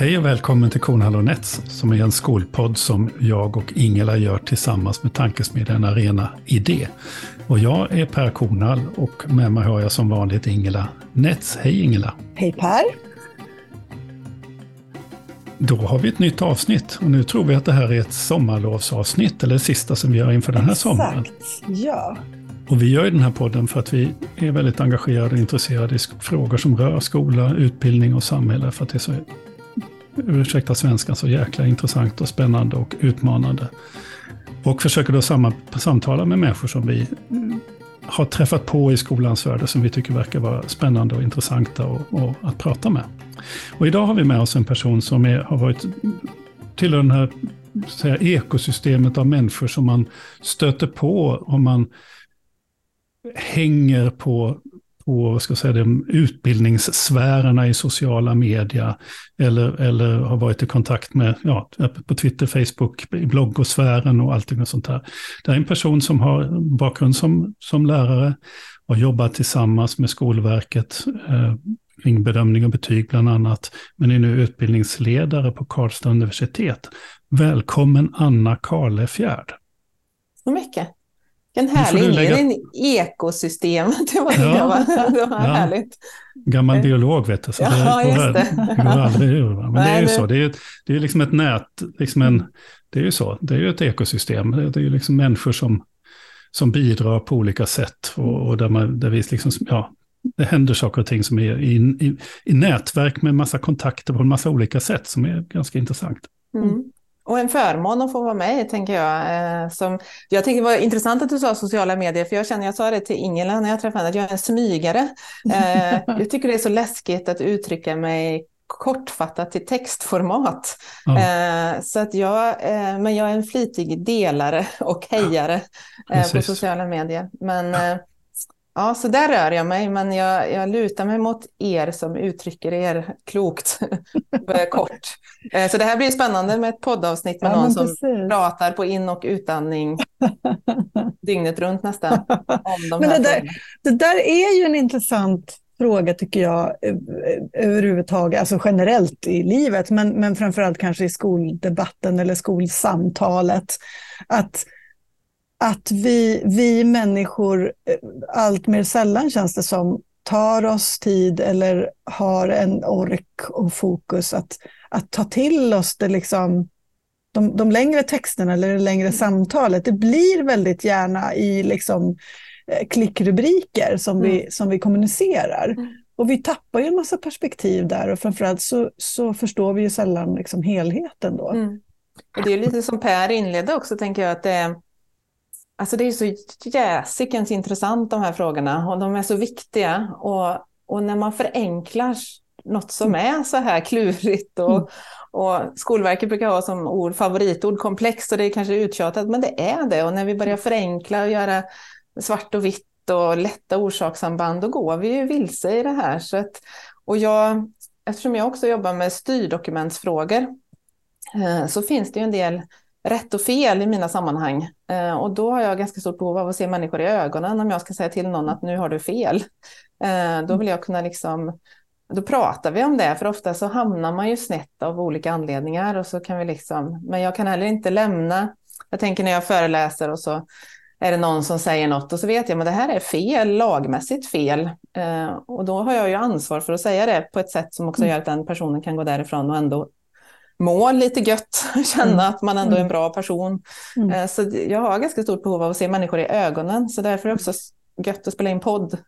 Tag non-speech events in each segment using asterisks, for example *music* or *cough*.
Hej och välkommen till Kornhall Nets som är en skolpodd som jag och Ingela gör tillsammans med tankesmedjan Arena Idé. Och jag är Per Kornhall och med mig har jag som vanligt Ingela Nets. Hej Ingela! Hej Per! Då har vi ett nytt avsnitt och nu tror vi att det här är ett sommarlovsavsnitt eller det sista som vi gör inför den här Exakt. sommaren. Ja. Och vi gör ju den här podden för att vi är väldigt engagerade och intresserade i frågor som rör skola, utbildning och samhälle för att det är så, ursäkta svenskan, så jäkla intressant och spännande och utmanande. Och försöker då samma, samtala med människor som vi har träffat på i skolans värld som vi tycker verkar vara spännande och intressanta och, och att prata med. Och idag har vi med oss en person som är, har varit till den här säga, ekosystemet av människor som man stöter på om man hänger på, på vad ska jag säga, de utbildningssfärerna i sociala media eller, eller har varit i kontakt med ja, på Twitter, Facebook, i bloggosfären och allting och sånt där. Det är en person som har bakgrund som, som lärare och jobbat tillsammans med Skolverket eh, kring bedömning och betyg bland annat, men är nu utbildningsledare på Karlstad universitet. Välkommen Anna Karlefjärd. Så mycket. Får härlig du lägga- inledning. Ekosystem. *laughs* Det var, Ja. det var, det var Ja. härligt. Gammal Eh. biolog vet du, så Ja, det, går, det. det går aldrig ur. va. Men det är ju så, det är det är liksom ett nät, liksom en, det är ju så, det är ju ett ekosystem. Det det är ju liksom människor som, som bidrar på olika sätt och, och där, man, där vi liksom, ja, det händer saker och ting som är i, i, i nätverk med massa kontakter på en massa olika sätt som är ganska intressant. Mm. Och en förmån att få vara med, tänker jag. Eh, som, jag tycker det var intressant att du sa sociala medier, för jag känner, jag sa det till Ingela när jag träffade henne, att jag är en smygare. Eh, *laughs* jag tycker det är så läskigt att uttrycka mig kortfattat i textformat. Ja. Eh, så att jag, men jag är en flitig delare och hejare eh, på sociala medier. Men ja, så där rör jag mig, men jag, jag lutar mig mot er som uttrycker er klokt, *laughs* eh, kort. Eh, så det här blir spännande med ett poddavsnitt med Ja, någon som precis. pratar på in och utandning *laughs* dygnet runt nästan. Om de Men det där-. Det där är ju en intressant fråga tycker jag ö- ö- överhuvudtaget, alltså generellt i livet, men, men framförallt kanske i skoldebatten eller skolsamtalet. Att, att vi, vi människor eh, allt mer sällan känns det som tar oss tid eller har en ork och fokus att, att ta till oss det liksom de, de längre texterna eller det längre samtalet, det blir väldigt gärna i liksom eh, klickrubriker som, vi, som vi kommunicerar. Mm. Och vi tappar ju en massa perspektiv där och framförallt så, så förstår vi ju sällan liksom helheten då. Mm. Och det är lite som Per inledde också, tänker jag, att det alltså det är så jäsikens intressant de här frågorna och de är så viktiga. Och, och när man förenklar något som är så här klurigt och, Mm. och Skolverket brukar ha som ord, favoritord komplext och det är kanske uttjatat, men det är det. Och när vi börjar förenkla och göra svart och vitt och lätta orsakssamband, då går vi ju vilse i det här. Så att, och jag, eftersom jag också jobbar med styrdokumentsfrågor eh, så finns det ju en del rätt och fel i mina sammanhang. Eh, Och då har jag ganska stort behov av att se människor i ögonen om jag ska säga till någon att nu har du fel. Eh, Då vill jag kunna liksom, då pratar vi om det, för ofta så hamnar man ju snett av olika anledningar och så kan vi liksom, men jag kan heller inte lämna, jag tänker när jag föreläser och så är det någon som säger något och så vet jag men det här är fel, lagmässigt fel. Eh, och då har jag ju ansvar för att säga det på ett sätt som också gör att den personen kan gå därifrån och ändå må lite gött, *laughs* känna Mm. att man ändå är en bra person. Mm. Eh, så jag har ganska stort behov av att se människor i ögonen, så därför är det också gött att spela in podd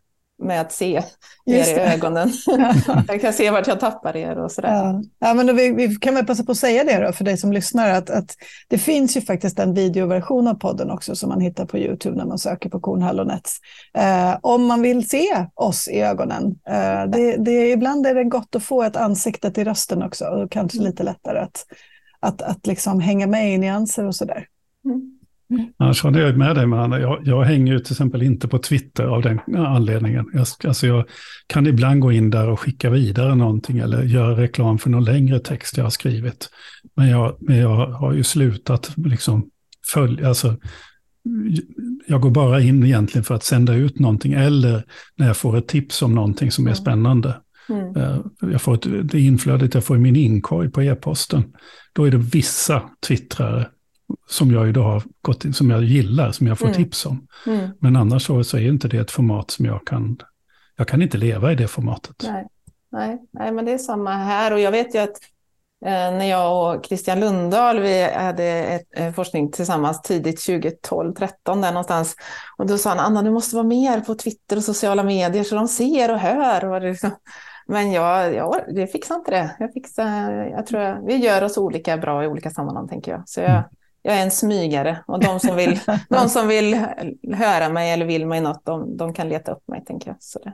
med att se er i det. ögonen. *laughs* jag kan se vart jag tappar er och sådär. Ja. Ja, men vi, vi kan väl passa på att säga det då för dig som lyssnar att, att det finns ju faktiskt en videoversion av podden också som man hittar på Youtube när man söker på Kornhall och Nets. Eh, om man vill se oss i ögonen. Eh, det, det, ibland är det gott att få ett ansikte till rösten också och kanske lite lättare att, att, att liksom hänga med i nyanser och sådär. Mm. Annars håller jag med dig, men jag, jag hänger ju till exempel inte på Twitter av den anledningen. Jag, alltså jag kan ibland gå in där och skicka vidare någonting eller göra reklam för någon längre text jag har skrivit. Men jag, men jag har ju slutat liksom följa, alltså jag går bara in egentligen för att sända ut någonting eller när jag får ett tips om någonting som är Mm. spännande. Mm. Eh, jag får ett, det inflödet jag får i min inkorg på e-posten. Då är det vissa twittrare som jag då har gått in, som jag gillar, som jag får mm. tips om. Mm. Men annars så, så är inte det ett format som jag kan, jag kan inte leva i det formatet. Nej. Nej, nej, men det är samma här och jag vet ju att eh, när jag och Christian Lundahl vi hade ett, eh, forskning tillsammans tidigt 2012, 13 där någonstans. Och då sa han, Anna du måste vara mer på Twitter och sociala medier så de ser och hör. Och liksom. Men jag, jag, jag fixar inte det. Jag, fixar, jag tror jag, vi gör oss olika bra i olika sammanhang tänker jag. Så jag, mm. Jag är en smygare och de som vill, de som vill höra mig eller vill mig något, de, de kan leta upp mig tänker jag. Så det,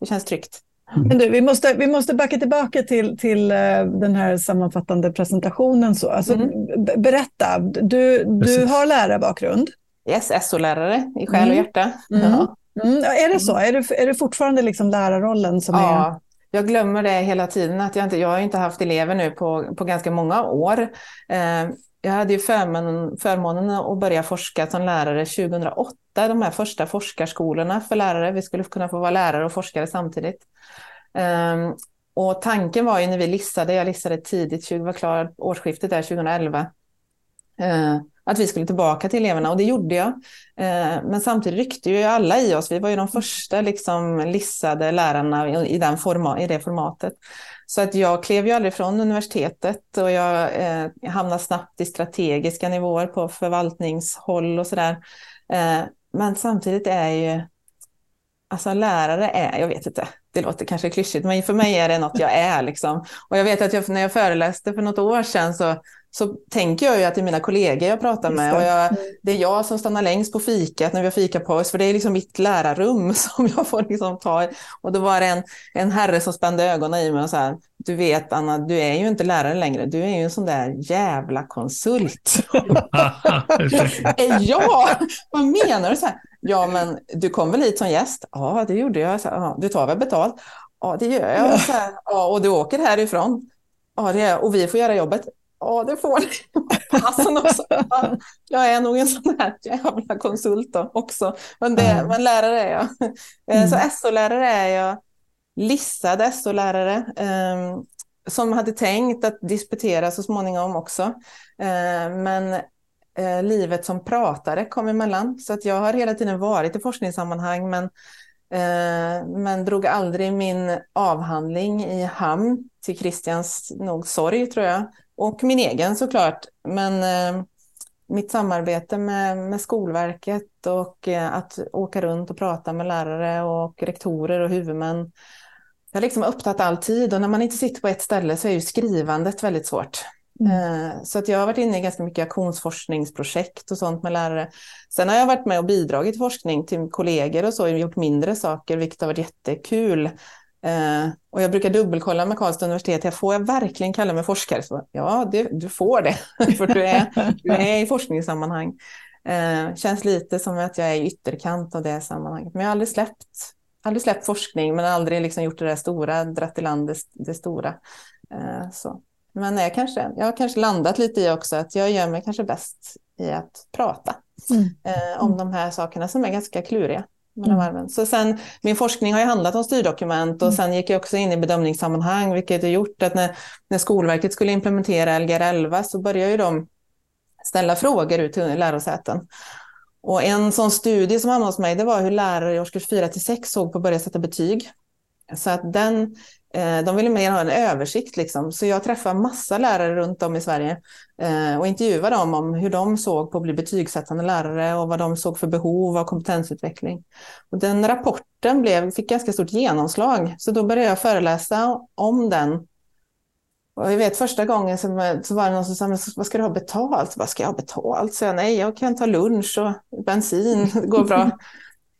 det känns tryggt. Men du, vi, måste, vi måste backa tillbaka till, till uh, den här sammanfattande presentationen. Så. Alltså, mm. Berätta, du, du har lärarbakgrund. Yes, SO-lärare i själ och mm. hjärta. Mm. Ja. Mm. Är det så? Är det, är det fortfarande liksom lärarrollen som ja. är... Jag glömmer det hela tiden. Att jag, inte, jag har inte haft elever nu på, på ganska många år. Eh, jag hade ju förmånen, förmånen att börja forska som lärare 2008, de här första forskarskolorna för lärare. Vi skulle kunna få vara lärare och forskare samtidigt. Um, och tanken var ju när vi listade, jag listade tidigt, 20 var klar årsskiftet där 2011, uh, eh, att vi skulle tillbaka till eleverna och det gjorde jag. Uh, men samtidigt ryckte ju alla i oss, vi var ju de första liksom lissade lärarna i, den forma, i det formatet. Så att jag klev ju aldrig från universitetet och jag eh, hamnade snabbt i strategiska nivåer på förvaltningshåll och sådär. Eh, men samtidigt är ju, alltså lärare är, jag vet inte, det låter kanske klyschigt, men för mig är det något jag är. Liksom. Och jag vet att jag, när jag föreläste för något år sedan så, så tänker jag ju att det är mina kollegor jag pratar med. Och jag, mm. det är jag som stannar längst på fikat när vi har fikapaus, för det är liksom mitt lärarrum *laughs* som jag får liksom ta. Och då var det en, en herre som spände ögonen i mig och sa, du vet Anna, du är ju inte lärare längre, du är ju en sån där jävla konsult. *laughs* ja, vad menar du? Så här, Ja, men du kom väl hit som gäst? Ja, det gjorde jag. Så, ja, du tar väl betalt? Ja, det gör jag. Så här, ja, och du åker härifrån? Ja, det är, och vi får göra jobbet? Ja, det får ni. *laughs* Passen också. Ja, jag är nog en sån här jävla konsult också. Men, det, mm. men lärare är jag. Eh, mm. Så SO-lärare är jag. Lissad SO-lärare. Eh, som hade tänkt att disputera så småningom också. Eh, men eh, livet som pratare kom emellan. Så att jag har hela tiden varit i forskningssammanhang men, men drog aldrig min avhandling i hamn till Christians nog sorg tror jag. Och min egen såklart. Men eh, mitt samarbete med, med Skolverket och eh, att åka runt och prata med lärare och rektorer och huvudmän det har liksom upptagit all tid och när man inte sitter på ett ställe så är ju skrivandet väldigt svårt. Mm. Eh, så att jag har varit inne i ganska mycket aktionsforskningsprojekt och sånt med lärare. Sen har jag varit med och bidragit forskning till kollegor och så, gjort mindre saker, vilket har varit jättekul. Eh, och jag brukar dubbelkolla med Karlstad universitet, jag får jag verkligen kalla mig forskare? Så, ja, det, du får det, *laughs* för du är, du är i forskningssammanhang. Eh, känns lite som att jag är i ytterkant av det sammanhanget, men jag har aldrig släppt, aldrig släppt forskning, men aldrig liksom gjort det där stora, dratt i land det, det stora. så. Men jag, kanske, jag har kanske landat lite i också att jag gör mig kanske bäst i att prata mm. eh, om de här sakerna som är ganska kluriga. Mm. Så sen, min forskning har ju handlat om styrdokument och mm. sen gick jag också in i bedömningssammanhang, vilket har gjort att när, när Skolverket skulle implementera Lgr 11 så började ju de ställa frågor ut till lärosäten. Och en sån studie som hamnade hos mig, det var hur lärare i årskurs 4 till 6 såg på att börja sätta betyg. Så att den Eh, de ville mer ha en översikt, liksom. så jag träffade massa lärare runt om i Sverige eh, och intervjuade dem om hur de såg på att bli betygssättande lärare och vad de såg för behov av kompetensutveckling. Och den rapporten blev, fick ganska stort genomslag, så då började jag föreläsa om den. Och jag vet första gången så, så var det någon som sa, vad ska du ha betalt? Vad ska jag ha betalt? Så jag, nej, jag kan ta lunch och bensin, det går bra. *laughs*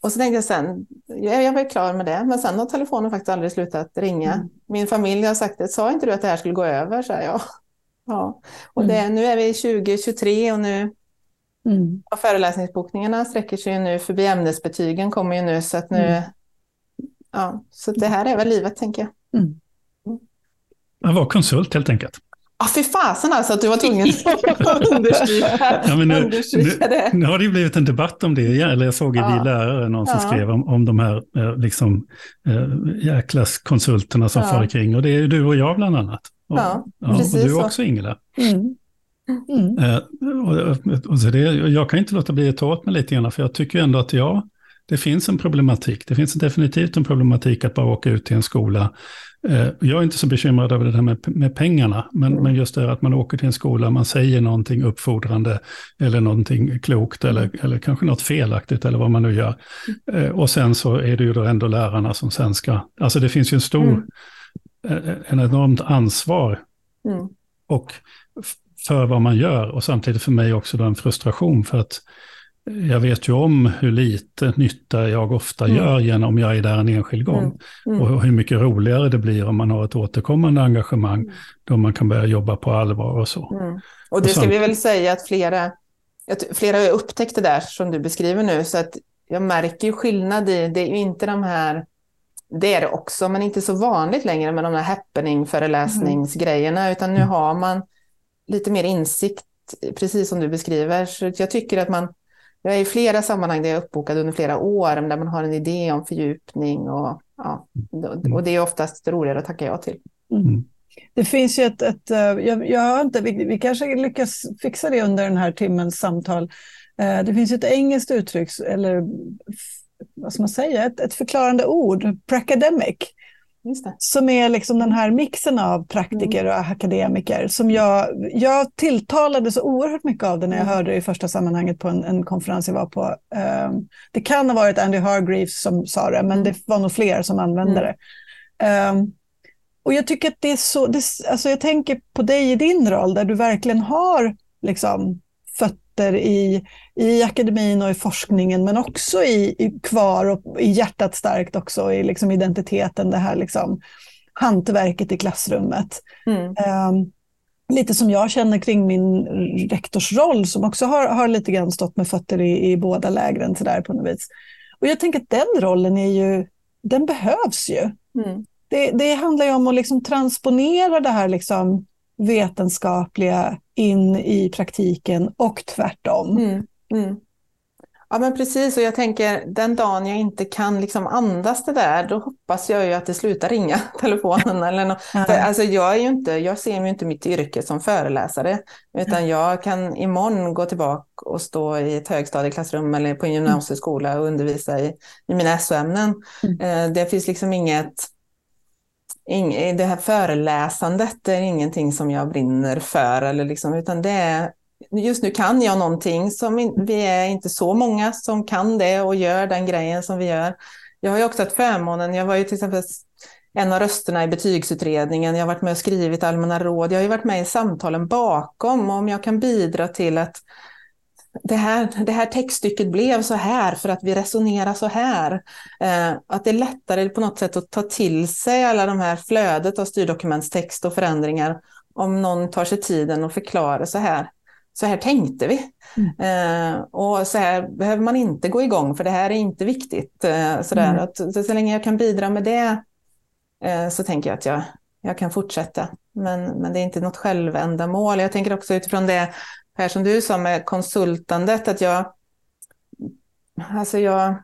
Och så tänkte jag sen, jag var klar med det, men sen har telefonen faktiskt aldrig slutat ringa. Mm. Min familj har sagt det, sa inte du att det här skulle gå över? Så jag, ja. *laughs* Och det, mm. nu är vi 2023 och nu mm. och föreläsningsbokningarna sträcker sig nu förbi ämnesbetygen kommer ju nu så att nu, mm. ja, så det här är väl livet tänker jag. Mm. Man var konsult helt enkelt. Ah, fy fasen alltså att du var tvungen att *laughs* understryka, ja, men nu, understryka det. Nu, nu har det ju blivit en debatt om det igen. Eller jag såg i Ja. Vi lärare någon som Ja. skrev om, om de här eh, liksom, eh, jäkla konsulterna som Ja. far kring. Och det är ju du och jag bland annat. Och, Ja, och precis du så. också Ingela. Mm. Mm. Eh, och, och så det, jag kan inte låta bli att ta åt mig lite grann, för jag tycker ändå att ja, det finns en problematik. Det finns definitivt en problematik att bara åka ut till en skola. Eh, jag är inte så bekymrad över det här med, med pengarna, men, Mm. men just det här att man åker till en skola, man säger någonting uppfordrande eller någonting klokt eller, eller kanske något felaktigt eller vad man nu gör. Mm. Eh, och sen så är det ju då ändå lärarna som sen ska, alltså det finns ju en stor, Mm. eh, en enormt ansvar Mm. och för vad man gör och samtidigt för mig också då en frustration för att jag vet ju om hur lite nytta jag ofta Mm. gör genom om jag är där en enskild gång. Mm. Mm. Och hur mycket roligare det blir om man har ett återkommande engagemang då man kan börja jobba på allvar och så. Mm. Och det Och ska vi väl säga att flera, att flera har upptäckt det där som du beskriver nu, så att jag märker ju skillnad i, det är ju inte de här, det är det också, men inte så vanligt längre med de här happening-föreläsningsgrejerna, utan nu Mm. har man lite mer insikt, precis som du beskriver. Så jag tycker att man, jag är i flera sammanhang där jag är uppbokad under flera år, där man har en idé om fördjupning och, ja, och det är oftast roligare att tacka ja till. Mm. Det finns ju ett, ett eh, jag, jag har inte, vi, vi kanske lyckas fixa det under den här timmens samtal. Eh, Det finns ju ett engelskt uttryck, eller vad ska man säga, ett, ett förklarande ord, pracademic. Som är liksom den här mixen av praktiker och akademiker som jag, jag tilltalade så oerhört mycket av det när jag Mm. hörde det i första sammanhanget på en, en konferens jag var på. Eh, det kan ha varit Andy Hargreaves som sa det, men Mm. det var nog fler som använde Mm. det. Eh, och jag tycker att det är så, det, alltså jag tänker på dig i din roll där du verkligen har liksom i, i akademin och i forskningen men också i, i kvar och i hjärtat starkt också i liksom identiteten, det här liksom hantverket i klassrummet. Mm. Ehm, lite som jag känner kring min rektorsroll som också har, har lite grann stått med fötter i, i båda lägren så där på något vis. Och jag tänker att den rollen är ju, den behövs ju. Mm. Det, det handlar ju om att liksom transponera det här liksom vetenskapliga in i praktiken och tvärtom. Mm, mm. Ja men precis, och jag tänker den dagen jag inte kan liksom andas det där, då hoppas jag ju att det slutar ringa *laughs* telefonen *laughs* eller. Ja. För, alltså, jag, är ju inte, jag ser ju inte mitt yrke som föreläsare, utan jag kan imorgon gå tillbaka och stå i ett högstadieklassrum eller på en gymnasieskola och undervisa i, i mina SO-ämnen. Mm. Eh, det finns liksom inget ing, det här föreläsandet är ingenting som jag brinner för, eller liksom, utan det är, just nu kan jag någonting som in, vi är inte så många som kan det och gör den grejen som vi gör. Jag har ju också haft förmånen, jag var ju till exempel en av rösterna i betygsutredningen, jag har varit med och skrivit allmänna råd, jag har ju varit med i samtalen bakom och om jag kan bidra till att det här, det här textstycket blev så här för att vi resonerar så här. Eh, att det är lättare på något sätt att ta till sig alla de här flödet av styrdokumentstext och förändringar om någon tar sig tiden och förklarar så här. Så här tänkte vi. Eh, och så här behöver man inte gå igång för det här är inte viktigt. Eh, sådär. Mm. Att, så, så länge jag kan bidra med det eh, så tänker jag att jag, jag kan fortsätta. Men, men det är inte något självändamål. Jag tänker också utifrån det här som du sa med konsultandet, att jag, alltså jag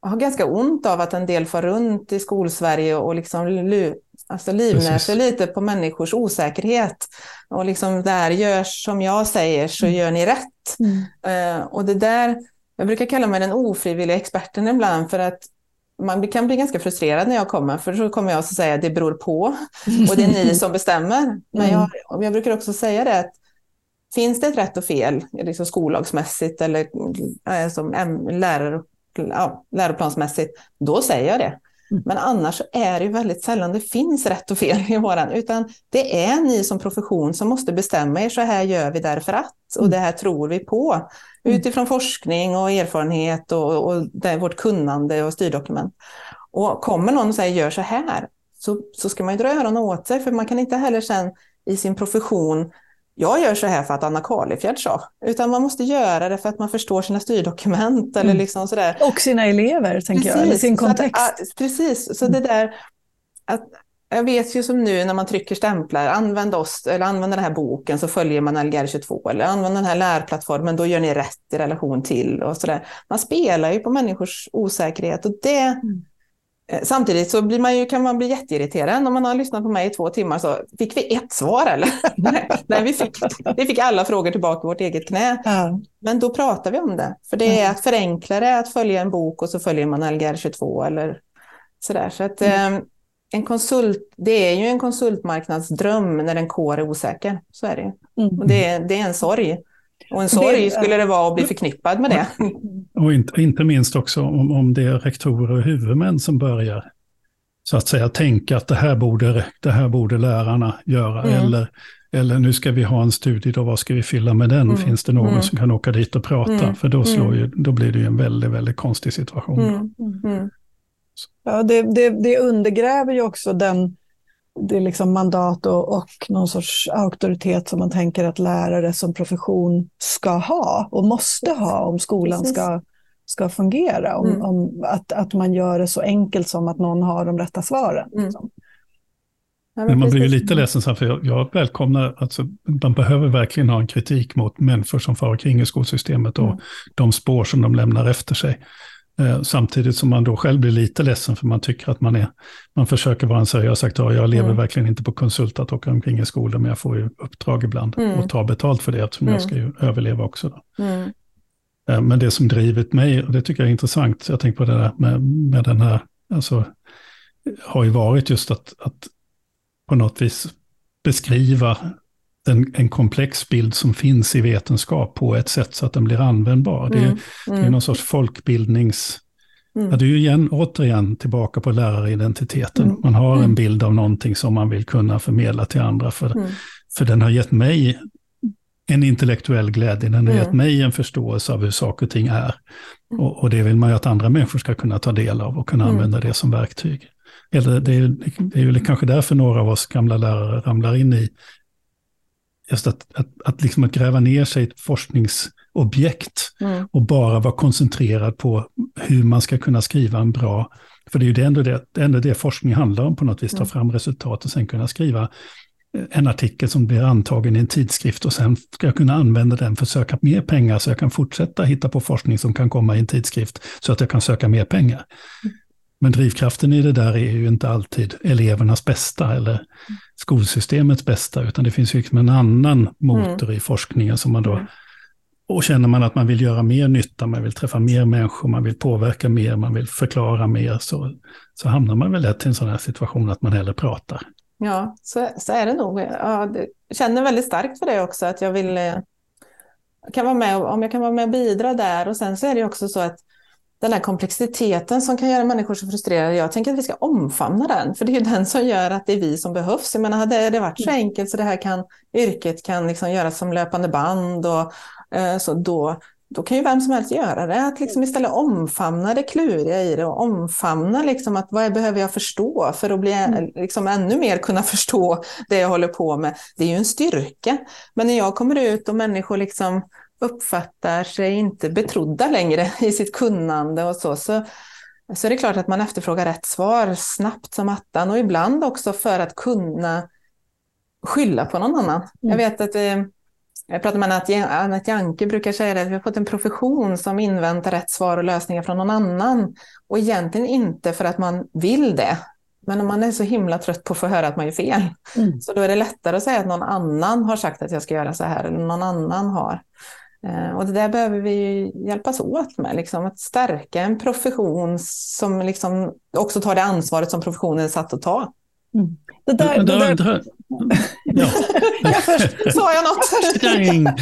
har ganska ont av att en del far runt i skolsverige och liksom lu, alltså livnär sig lite på människors osäkerhet. Och liksom där görs som jag säger så gör ni rätt. Mm. Eh, och det där, jag brukar kalla mig den ofrivilliga experten ibland för att man kan bli ganska frustrerad när jag kommer, för så kommer jag att säga att det beror på *laughs* och det är ni som bestämmer. Men jag, och jag brukar också säga det att finns det ett rätt och fel, liksom skollagsmässigt eller eh, som äm- lärar, ja, läroplansmässigt, då säger jag det. Mm. Men annars är det väldigt sällan det finns rätt och fel i våran, utan det är ni som profession som måste bestämma er, så här gör vi därför att, och Mm. det här tror vi på, utifrån forskning och erfarenhet och, och det vårt kunnande och styrdokument. Och kommer någon och säger gör så här, så, så ska man ju dra öronen åt sig, för man kan inte heller sen i sin profession jag gör så här för att Anna Karlefjärd sa, utan man måste göra det för att man förstår sina styrdokument eller Mm. liksom sådär. Och sina elever, tänker jag, eller sin så att- kontext. precis, så det där att jag vet ju som nu när man trycker stämplar, använd oss, eller använd den här boken så följer man Lgr 22, eller använd den här lärplattformen, då gör ni rätt i relation till och sådär. Man spelar ju på människors osäkerhet och det mm. Eh, samtidigt så blir man ju, kan man bli jätteirriterad om man har lyssnat på mig i två timmar. Så fick vi ett svar eller? *laughs* Nej, vi fick, vi fick alla frågor tillbaka i vårt eget knä. Ja. Men då pratar vi om det. För det är att förenkla det, att följa en bok och så följer man Lgr 22 eller sådär. Så att, mm. eh, en konsult, det är ju en konsultmarknadsdröm när en kår är osäker. Så är det. Mm. Och det, det är en sorg. Och en sorg skulle det vara att bli förknippad med det. *laughs* Och inte, inte minst också om, om det är rektorer och huvudmän som börjar så att säga tänka att det här borde, det här borde lärarna göra. Mm. Eller, eller nu ska vi ha en studie, då vad ska vi fylla med den? Mm. Finns det någon mm. som kan åka dit och prata? Mm. För då, slår mm. ju, då blir det ju en väldigt, väldigt konstig situation. Mm. Ja, det, det, det undergräver ju också den det är liksom mandat och, och någon sorts auktoritet som man tänker att lärare som profession ska ha och måste ha om skolan ska, ska fungera. Om, mm. om, att, att man gör det så enkelt som att någon har de rätta svaren. Mm. Liksom. men man blir ju lite ledsen, för jag, jag välkomnar, alltså, man behöver verkligen ha en kritik mot människor som far kring i skolsystemet och mm. de spår som de lämnar efter sig. Eh, samtidigt som man då själv blir lite ledsen för man tycker att man är, man försöker vara en seriös aktör. Jag lever mm. verkligen inte på konsult att åka omkring i skolan, men jag får ju uppdrag ibland mm. och ta betalt för det eftersom mm. jag ska ju överleva också. Mm. Eh, men det som drivit mig, och det tycker jag är intressant, jag tänker på det där med, med den här, alltså, har ju varit just att, att på något vis beskriva en, en, komplex bild som finns i vetenskap på ett sätt så att den blir användbar. Det är, mm. det är någon sorts folkbildnings... Mm. Ja, det är ju igen, återigen tillbaka på läraridentiteten. Mm. Man har en mm. bild av någonting som man vill kunna förmedla till andra. För, mm. för den har gett mig en intellektuell glädje, den har gett mig en förståelse av hur saker och ting är. Och, och, det vill man ju att andra människor ska kunna ta del av och kunna använda det som verktyg. Eller det är, det är ju kanske därför några av oss gamla lärare ramlar in i just att, att, att, liksom att gräva ner sig i ett forskningsobjekt mm. och bara vara koncentrerad på hur man ska kunna skriva en bra, för det är ju det ändå det, det, ändå det forskning handlar om på något vis, ta mm. fram resultat och sen kunna skriva en artikel som blir antagen i en tidskrift och sen ska jag kunna använda den för att söka mer pengar så jag kan fortsätta hitta på forskning som kan komma i en tidskrift så att jag kan söka mer pengar. Men drivkraften i det där är ju inte alltid elevernas bästa eller skolsystemets bästa, utan det finns ju liksom en annan motor mm. i forskningen som man då... Mm. Och känner man att man vill göra mer nytta, man vill träffa mer människor, man vill påverka mer, man vill förklara mer, så, så hamnar man väl lätt i en sån här situation att man hellre pratar. Ja, så, så är det nog. Jag känner väldigt starkt för det också, att jag vill eh, kan vara med, om jag kan vara med och bidra där. Och sen så är det också så att den här komplexiteten som kan göra människor så frustrerade, jag tänker att vi ska omfamna den, för det är ju den som gör att det är vi som behövs. Jag menar, hade det varit så mm. enkelt så det här kan, yrket kan liksom göras som löpande band och eh, så då, då kan ju vem som helst göra det. Att liksom istället omfamna det kluriga i det och omfamna liksom att vad behöver jag förstå för att bli mm. liksom ännu mer kunna förstå det jag håller på med. Det är ju en styrka. Men när jag kommer ut och människor liksom uppfattar sig inte betrodda längre *laughs* i sitt kunnande och så, så, så är det klart att man efterfrågar rätt svar snabbt som attan och ibland också för att kunna skylla på någon annan. Mm. Jag vet att eh, jag pratar med Anette Janke brukar säga det, att vi har fått en profession som inväntar rätt svar och lösningar från någon annan. Och egentligen inte för att man vill det, men om man är så himla trött på att få höra att man gör fel, mm. så då är det lättare att säga att någon annan har sagt att jag ska göra så här, eller någon annan har. Eh, och det där behöver vi hjälpas åt med, liksom, att stärka en profession som liksom också tar det ansvaret som professionen är satt att ta. Mm. Det där, det där... Det där... Ja. *laughs* ja, först, sa jag något? *laughs*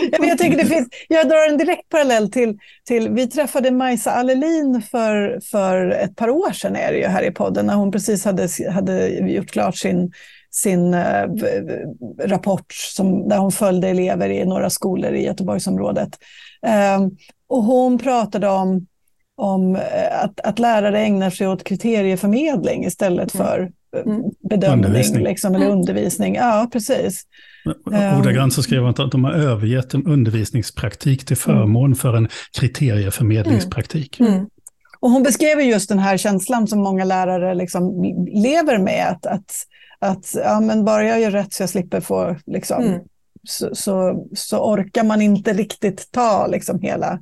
*laughs* ja, jag, tycker det finns, jag drar en direkt parallell till, till vi träffade Majsa Allelin för, för ett par år sedan är det ju här i podden, när hon precis hade, hade gjort klart sin sin äh, rapport som, där hon följde elever i några skolor i Göteborgsområdet. Äh, och hon pratade om, om eh, att, att lärare ägnar sig åt kriterieförmedling istället mm. för mm. bedömning undervisning. Liksom, eller mm. undervisning. Ja, precis. Ordagrant så skriver hon att de har övergett en undervisningspraktik till förmon för en kriterieförmedlingspraktik. Mm. Och hon beskrev just den här känslan som många lärare liksom lever med, att, att, att ja, men bara jag gör rätt så jag slipper få, liksom, mm. så, så, så, orkar man inte riktigt ta liksom, hela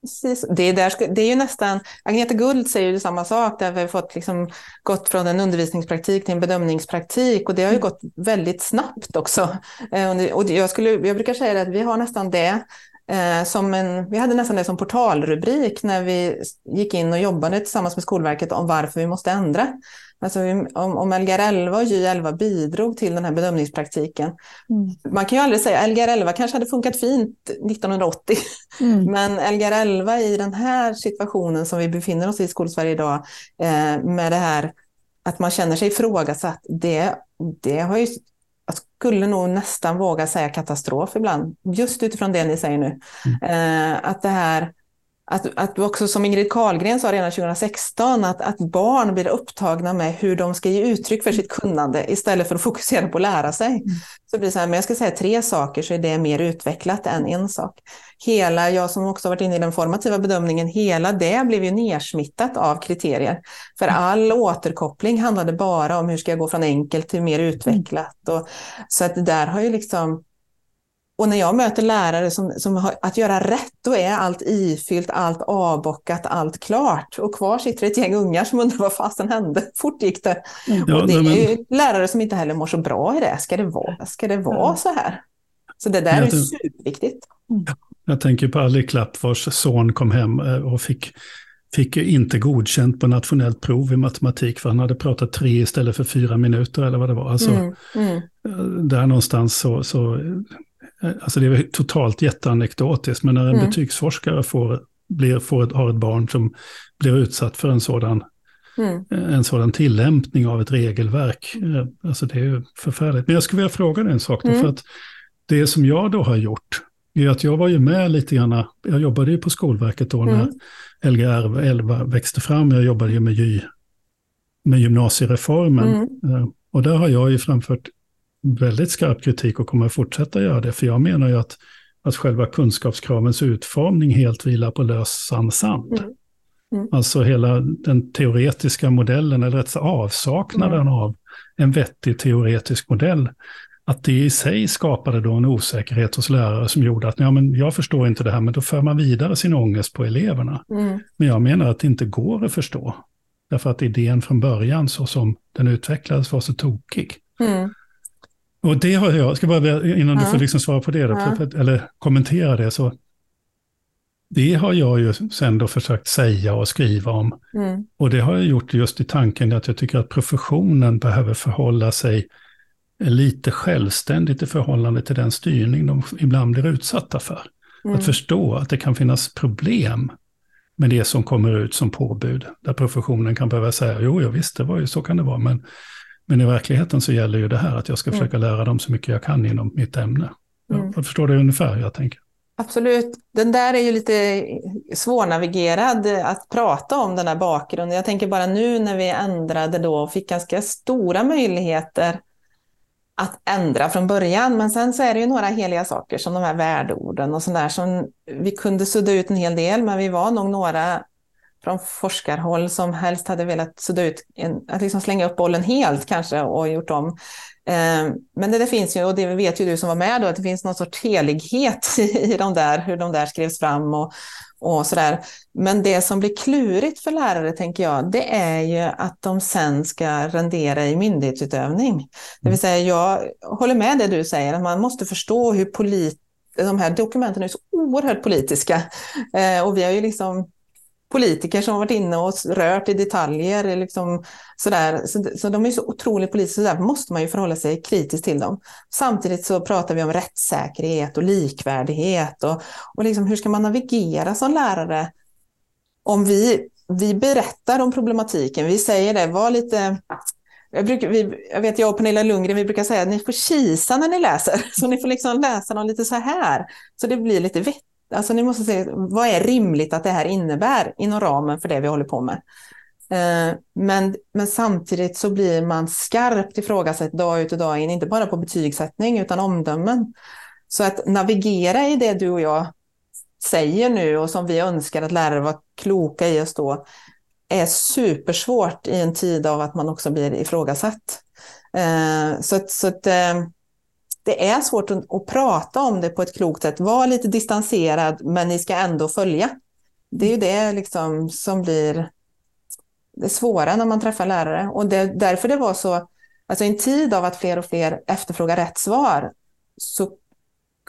Precis. Det, är där, det är ju nästan, Agneta Guld säger ju samma sak, där vi har fått liksom, gått från en undervisningspraktik till en bedömningspraktik och det har ju mm. gått väldigt snabbt också. Eh, och jag, skulle, jag brukar säga att vi har nästan det Eh, som en, vi hade nästan det som portalrubrik när vi gick in och jobbade tillsammans med Skolverket om varför vi måste ändra. Alltså om, om Lgr 11 och Gy 11 bidrog till den här bedömningspraktiken. Mm. Man kan ju aldrig säga, Lgr 11 kanske hade funkat fint 1980, mm. *laughs* men Lgr 11 i den här situationen som vi befinner oss i i Skolsverige idag, eh, med det här att man känner sig ifrågasatt, det, det har ju jag skulle nog nästan våga säga katastrof ibland, just utifrån det ni säger nu. Mm. Eh, att det här att, att också som Ingrid Karlgren sa redan 2016, att, att barn blir upptagna med hur de ska ge uttryck för sitt kunnande istället för att fokusera på att lära sig. Mm. Så blir det så här, men jag ska säga tre saker så är det mer utvecklat än en sak. Hela, jag som också varit inne i den formativa bedömningen, hela det blev ju nersmittat av kriterier. För mm. all återkoppling handlade bara om hur ska jag gå från enkelt till mer utvecklat. Och, så att det där har ju liksom och när jag möter lärare som, som har att göra rätt, då är allt ifyllt, allt avbockat, allt klart. Och kvar sitter ett gäng ungar som undrar vad fasen hände, *laughs* fort gick det. Mm. och det är ju lärare som inte heller mår så bra i det. Ska det vara, ska det vara mm. så här? Så det där är superviktigt. Mm. Jag tänker på Ali Klapp vars son kom hem eh, och fick, fick inte godkänt på nationellt prov i matematik för han hade pratat tre istället för fyra minuter eller vad det var. Alltså, mm, mm. Eh, där någonstans så, så alltså det är totalt jätteanekdotiskt, men när en mm. betygsforskare får, blir, får ett, har ett barn som blir utsatt för en sådan, mm. Eh, en sådan tillämpning av ett regelverk, eh, alltså det är ju förfärligt. Men jag skulle vilja fråga dig en sak då, mm. för att det som jag då har gjort, är att jag var ju med lite grann, jag jobbade ju på Skolverket då när mm. Lgr 11 växte fram, jag jobbade ju med, med gymnasiereformen. Mm. Och där har jag ju framfört väldigt skarp kritik och kommer fortsätta göra det. För jag menar ju att, att själva kunskapskravens utformning helt vilar på lösan sand. Mm. Mm. Alltså hela den teoretiska modellen, eller rätt avsaknaden mm. av en vettig teoretisk modell, att det i sig skapade då en osäkerhet hos lärare som gjorde att ja, men jag förstår inte det här, men då för man vidare sin ångest på eleverna. Mm. Men jag menar att det inte går att förstå. Därför att idén från början, så som den utvecklades, var så tokig. Och det har jag, ska bara, innan ja. du får liksom svara på det, ja. eller kommentera det, så det har jag ju sen då försökt säga och skriva om. Mm. Och det har jag gjort just i tanken att jag tycker att professionen behöver förhålla sig lite självständigt i förhållande till den styrning de ibland blir utsatta för. Mm. Att förstå att det kan finnas problem med det som kommer ut som påbud. Där professionen kan behöva säga, jo, jo visst, det var ju så kan det vara, men men i verkligheten så gäller ju det här att jag ska mm. försöka lära dem så mycket jag kan inom mitt ämne. Mm. Jag förstår det ungefär hur jag tänker. Absolut. Den där är ju lite svårnavigerad att prata om, den här bakgrunden. Jag tänker bara nu när vi ändrade då och fick ganska stora möjligheter att ändra från början. Men sen så är det ju några heliga saker som de här värdeorden och sådär som vi kunde sudda ut en hel del, men vi var nog några från forskarhåll som helst hade velat sudda ut, en, att liksom slänga upp bollen helt kanske och gjort om. Eh, men det, det, finns ju, och det vet ju du som var med då, att det finns någon sorts helighet *laughs* i de där, hur de där skrevs fram och, och sådär. Men det som blir klurigt för lärare, tänker jag, det är ju att de sen ska rendera i myndighetsutövning. Det vill säga, jag håller med det du säger, att man måste förstå hur polit de här dokumenten är så oerhört politiska. Eh, och vi har ju liksom politiker som har varit inne och rört i detaljer. Liksom sådär. Så, så de är så otroligt politiska, så där måste man ju förhålla sig kritiskt till dem. Samtidigt så pratar vi om rättssäkerhet och likvärdighet och, och liksom hur ska man navigera som lärare om vi, vi berättar om problematiken, vi säger det, var lite jag, brukar, vi, jag vet jag och Pernilla Lundgren, vi brukar säga att ni får kisa när ni läser. *laughs* Så ni får liksom läsa dem lite så här. Så det blir lite vettigt Alltså ni måste se, vad är rimligt att det här innebär inom ramen för det vi håller på med? Eh, men, men samtidigt så blir man skarpt ifrågasatt dag ut och dag in, inte bara på betygssättning utan omdömen. Så att navigera i det du och jag säger nu och som vi önskar att lärare var kloka i oss då, är supersvårt i en tid av att man också blir ifrågasatt. Så så att, eh, det är svårt att, att, prata om det på ett klokt sätt. Var lite distanserad, men ni ska ändå följa. Det är ju det liksom som blir det svåra när man träffar lärare. Och det, därför det var så, alltså i en tid av att fler och fler efterfrågar rätt svar, så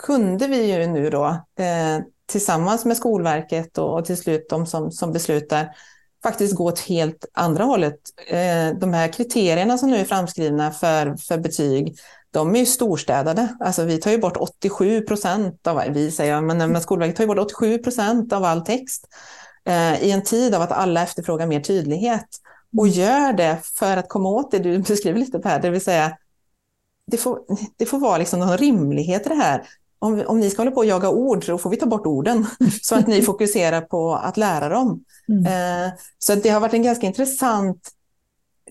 kunde vi ju nu då eh, tillsammans med Skolverket och, och, till slut de som, som beslutar faktiskt gå åt helt andra hållet. Eh, de här kriterierna som nu är framskrivna för, för betyg, de är ju storstädade. Alltså vi tar ju bort 87 procent av, vi säger, men, men Skolverket tar ju bort 87 procent av all text eh, i en tid av att alla efterfrågar mer tydlighet. Och gör det för att komma åt det du *laughs* beskriver lite Per, det vill säga det får, det får vara liksom någon rimlighet i det här om, om ni ska hålla på och jaga ord så får vi ta bort orden *laughs* så att ni *laughs* fokuserar på att lära dem. Mm. Eh, så det har varit en ganska intressant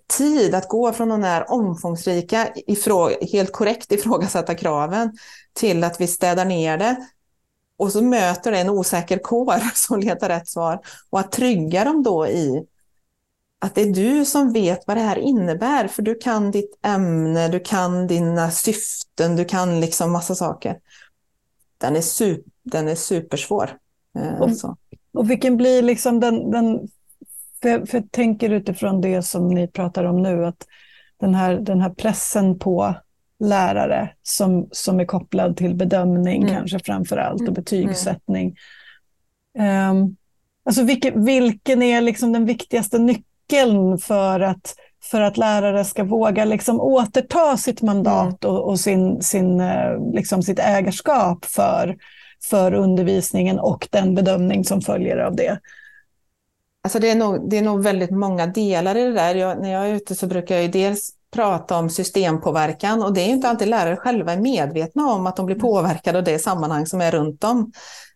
tid att gå från de här omfångsrika, helt korrekt ifrågasatta kraven till att vi städar ner det. Och så möter det en osäker kår *laughs* som letar rätt svar. Och att trygga dem då i att det är du som vet vad det här innebär, för du kan ditt ämne, du kan dina syften, du kan liksom massa saker den är, super, den är supersvår. Eh, och, och vilken blir liksom den, den för, för jag tänker utifrån det som ni pratar om nu, att den här, den här pressen på lärare som, som är kopplad till bedömning mm. kanske framför allt och mm. betygssättning. Mm. Um, alltså vilken, vilken är liksom den viktigaste nyckeln för att för att lärare ska våga liksom återta sitt mandat mm. och, och, sin, sin, eh, liksom sitt ägarskap för, för undervisningen och den bedömning som följer av det. Alltså det, är nog, det är nog väldigt många delar i det där. Jag, när jag är ute så brukar jag dels prata om systempåverkan och det är inte alltid lärare själva är medvetna om att de blir påverkade av det sammanhang som är runt om.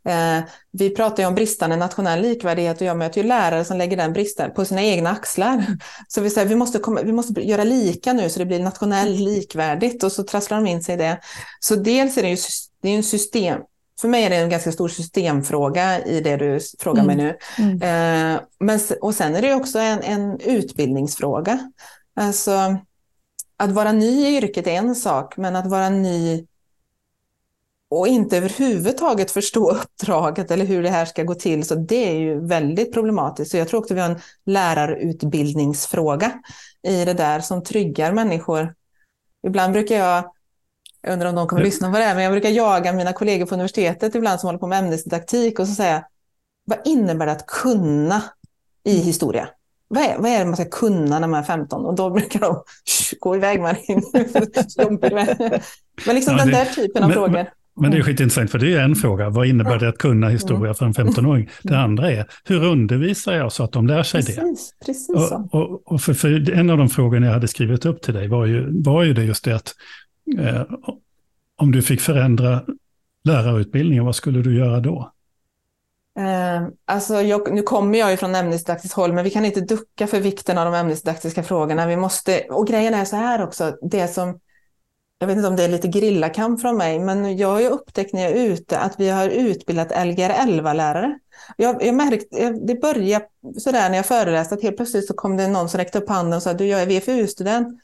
Eh, vi pratar ju om bristande nationell likvärdighet och jag möter ju lärare som lägger den bristen på sina egna axlar. Så vi säger vi måste, komma, vi måste göra lika nu så det blir nationellt likvärdigt och så trasslar de in sig i det. Så dels är det ju det är en system, för mig är det en ganska stor systemfråga i det du frågar mm. mig nu. Mm. Eh, men, och sen är det också en, en utbildningsfråga. Alltså, att vara ny i yrket är en sak, men att vara ny och inte överhuvudtaget förstå *laughs* uppdraget eller hur det här ska gå till, så det är ju väldigt problematiskt. Så jag tror också vi har en lärarutbildningsfråga i det där som tryggar människor. Ibland brukar jag, jag undrar om de kommer att lyssna på det här, men jag brukar jaga mina kollegor på universitetet ibland som håller på med ämnesdidaktik och så säga, vad innebär det att kunna i historia? vad är, vad är det man ska kunna när man är 15? Och då brukar de gå iväg Marin. *laughs* men liksom ja, den där typen av men, frågor. Men det är skitintressant, för det är en fråga. Vad innebär det att kunna historia för en 15-åring? Mm. Det andra är, hur undervisar jag så att de lär sig precis, det? Precis och, och, och för, för, en av de frågorna jag hade skrivit upp till dig var ju, var ju det just det att eh, om du fick förändra lärarutbildningen, vad skulle du göra då? Eh, alltså jag, nu kommer jag ju från ämnesdidaktiskt håll, men vi kan inte ducka för vikten av de ämnesdidaktiska frågorna. Vi måste, och grejen är så här också, det som, jag vet inte om det är lite grillakamp från mig, men jag har ju upptäckt när jag är ute att vi har utbildat Lgr 11-lärare. Jag, jag märkte, eh, det började sådär när jag föreläste, att helt plötsligt så kom det någon som räckte upp handen och sa, du jag är VFU-student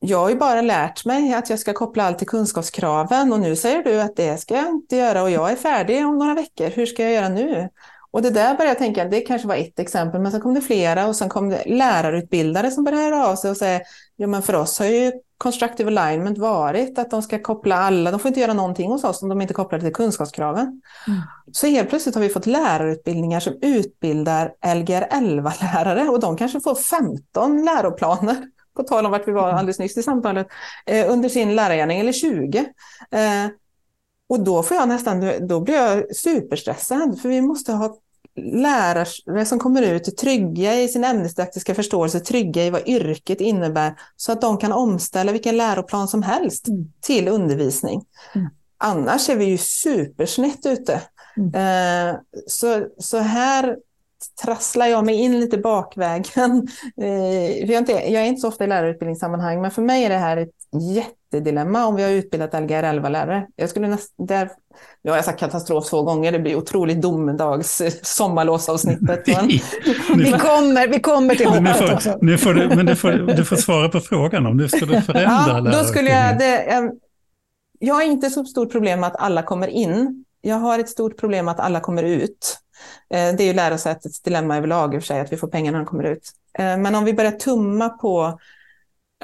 jag har ju bara lärt mig att jag ska koppla allt till kunskapskraven och nu säger du att det ska jag inte göra och jag är färdig om några veckor. Hur ska jag göra nu? Och det där började jag tänka, det kanske var ett exempel, men sen kom det flera och sen kom det lärarutbildare som började höra av sig och säga, ja men för oss har ju constructive alignment varit att de ska koppla alla, de får inte göra någonting hos oss om de inte kopplar det till kunskapskraven. Mm. Så helt plötsligt har vi fått lärarutbildningar som utbildar Lgr 11-lärare och de kanske får 15 läroplaner på tal om vart vi var mm. alldeles nyss i samtalet, eh, under sin lärargärning, eller 20. Eh, och då får jag nästan, då blir jag superstressad, för vi måste ha lärare som kommer ut trygga i sin ämnesdidaktiska förståelse, trygga i vad yrket innebär, så att de kan omställa vilken läroplan som helst mm. till undervisning. Mm. Annars är vi ju supersnett ute. Mm. Eh, så, så här trasslar jag mig in lite bakvägen. *laughs* Eh, jag, är inte, jag är inte så ofta i lärarutbildningssammanhang, men för mig är det här ett jättedilemma om vi har utbildat Lgr 11-lärare. Jag skulle näst, där, jag har sagt katastrof två gånger, det blir otroligt domedags sommarlovsavsnittet. *laughs* vi, kommer, vi kommer till hoppet. Nu får du, men du får, du får svara på frågan om du skulle förändra ja, då skulle jag, det, jag har inte så stort problem med att alla kommer in. Jag har ett stort problem med att alla kommer ut. Eh, det är ju lärosätets dilemma överlag i och för sig, att vi får pengar när de kommer ut. Eh, men om vi börjar tumma på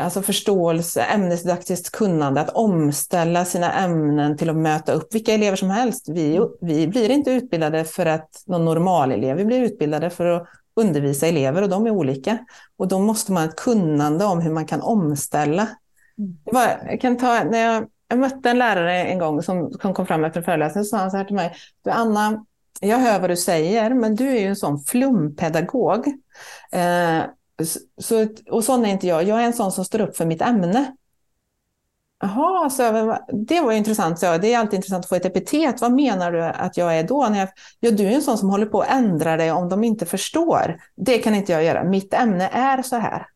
alltså förståelse, ämnesdidaktiskt kunnande, att omställa sina ämnen till att möta upp vilka elever som helst. Vi, vi blir inte utbildade för att någon normal elev, vi blir utbildade för att undervisa elever och de är olika. Och då måste man ha ett kunnande om hur man kan omställa. Mm. Jag kan ta, när jag, jag mötte en lärare en gång som, som kom fram efter en föreläsning och sa han så här till mig, du Anna, jag hör vad du säger, men du är ju en sån flumpedagog. Eh, så, och sån är inte jag. Jag är en sån som står upp för mitt ämne. Jaha, så, det var intressant. Så, det är alltid intressant att få ett epitet. Vad menar du att jag är då? När jag, ja, du är en sån som håller på att ändra dig om de inte förstår. Det kan inte jag göra. Mitt ämne är så här.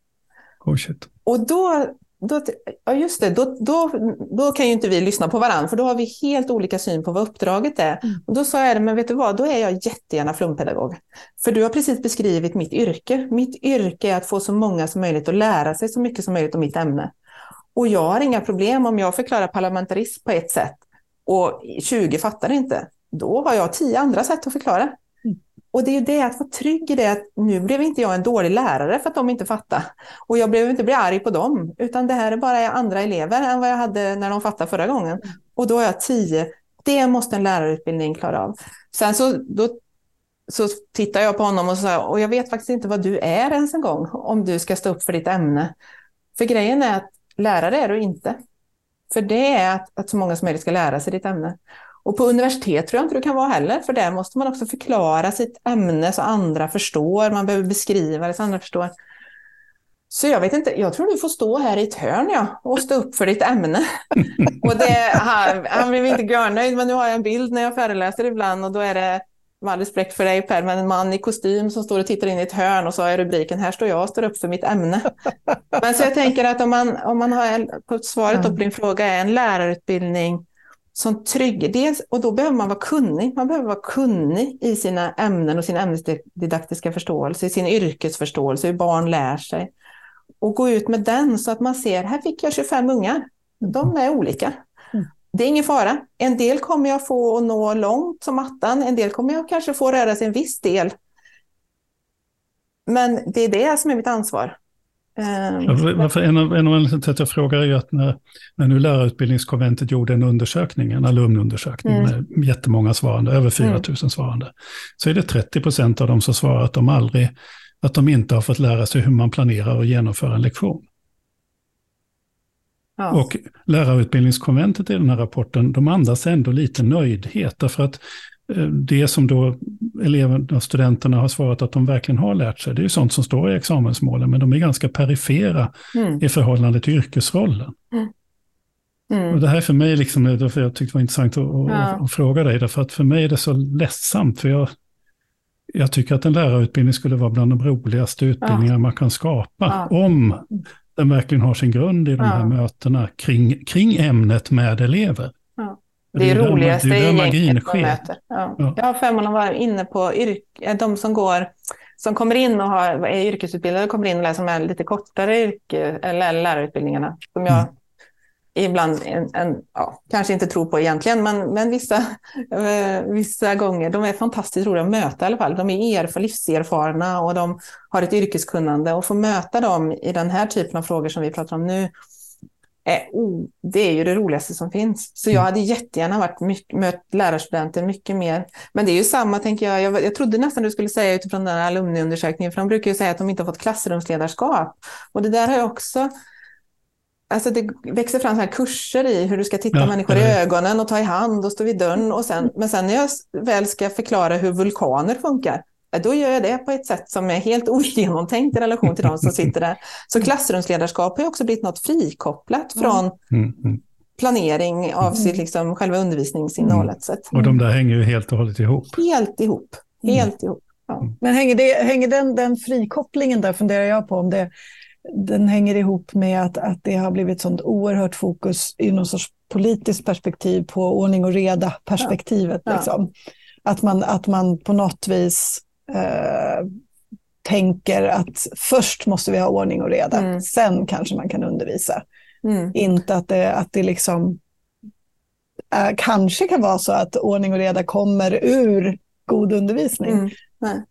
Oh shit. Och då då, ja just det, då, då, då kan ju inte vi lyssna på varandra, för då har vi helt olika syn på vad uppdraget är. Mm. Och då sa jag det, men vet du vad, då är jag jättegärna flumpedagog. För du har precis beskrivit mitt yrke. Mitt yrke är att få så många som möjligt att lära sig så mycket som möjligt om mitt ämne. Och jag har inga problem om jag förklarar parlamentarism på ett sätt och 20 fattar inte. Då har jag tio andra sätt att förklara. Och det är ju det, att vara trygg i det, att nu blev inte jag en dålig lärare för att de inte fattade. Och jag behöver inte bli arg på dem, utan det här är bara andra elever än vad jag hade när de fattade förra gången. Och då har jag tio. Det måste en lärarutbildning klara av. Sen så, då, så tittar jag på honom och sa, och jag vet faktiskt inte vad du är ens en gång, om du ska stå upp för ditt ämne. För grejen är att lärare är du inte. För det är att, att så många som möjligt ska lära sig ditt ämne. Och på universitet tror jag inte du kan vara heller, för där måste man också förklara sitt ämne så andra förstår. Man behöver beskriva det så andra förstår. Så jag vet inte, jag tror du får stå här i ett hörn ja, och stå upp för ditt ämne. *laughs* och det, han, han blev inte görnöjd, men nu har jag en bild när jag föreläser ibland och då är det, med all respekt för dig Per, men en man i kostym som står och tittar in i ett hörn och så är rubriken Här står jag och står upp för mitt ämne. *laughs* men så jag tänker att om man, om man har, på svaret på din fråga är en lärarutbildning som trygg. Dels, och då behöver man vara kunnig. Man behöver vara kunnig i sina ämnen och sin ämnesdidaktiska förståelse, i sin yrkesförståelse, hur barn lär sig. Och gå ut med den så att man ser, här fick jag 25 ungar. De är olika. Mm. Det är ingen fara. En del kommer jag få att nå långt som attan, en del kommer jag kanske få röra sig en viss del. Men det är det som är mitt ansvar. Um, Varför, en av, en av anledningarna till att jag frågar är ju att när, när nu lärarutbildningskonventet gjorde en undersökning, en alumnundersökning mm. med jättemånga svarande, över 4 000 mm. svarande, så är det 30 procent av dem som svarar att de aldrig, att de inte har fått lära sig hur man planerar och genomför en lektion. Ja. Och lärarutbildningskonventet i den här rapporten, de andas ändå lite nöjdhet, därför att det som då eleverna och studenterna har svarat att de verkligen har lärt sig, det är sånt som står i examensmålen, men de är ganska perifera mm. i förhållande till yrkesrollen. Mm. Mm. Och det här för mig, liksom, därför jag tyckte det var intressant att, ja. att, fråga dig, därför att för mig är det så ledsamt, för jag, jag tycker att en lärarutbildning skulle vara bland de roligaste utbildningar ja. man kan skapa, ja. om den verkligen har sin grund i de här mötena kring, kring ämnet med elever. Det, är det roligaste i gänget man möter. Ja. Ja. Jag har förmånen att vara inne på yrk, eh, de som går som kommer in och har, är yrkesutbildade kommer in och läser de här lite kortare yrke, eller lärarutbildningarna. Som jag mm. ibland en, en, ja, kanske inte tror på egentligen, men, men vissa, eh, vissa gånger. De är fantastiskt roliga att möta i alla fall. De är erf livserfarna och de har ett yrkeskunnande. Och få möta dem i den här typen av frågor som vi pratar om nu oh, det är ju det roligaste som finns. Så jag mm. hade jättegärna varit mycket, mött lärarstudenter mycket mer. Men det är ju samma, tänker jag. jag. Jag trodde nästan du skulle säga utifrån den här alumniundersökningen, för de brukar ju säga att de inte har fått klassrumsledarskap. Och det där har jag också Alltså det växer fram så här kurser i hur du ska titta ja, människor i ögonen och ta i hand och stå vid dörren. Och sen, men sen när jag väl ska förklara hur vulkaner funkar, då gör jag det på ett sätt som är helt *laughs* ogenomtänkt i relation till de som sitter där. Så klassrumsledarskap har också blivit något frikopplat från mm. Mm. planering av sitt, mm. liksom, själva undervisningsinnehållet. Mm. Och de där hänger ju helt och hållet ihop. Helt ihop. Helt ihop. Ja. Men hänger, det, hänger den, den frikopplingen där, funderar jag på, om det, den hänger ihop med att, att det har blivit sånt oerhört fokus i någon sorts politiskt perspektiv på ordning och reda perspektivet. Ja. Liksom. Att, man, att man på något vis eh, tänker att först måste vi ha ordning och reda, mm. sen kanske man kan undervisa. Mm. Inte att det, att det liksom äh, kanske kan vara så att ordning och reda kommer ur god undervisning. Mm. Nej.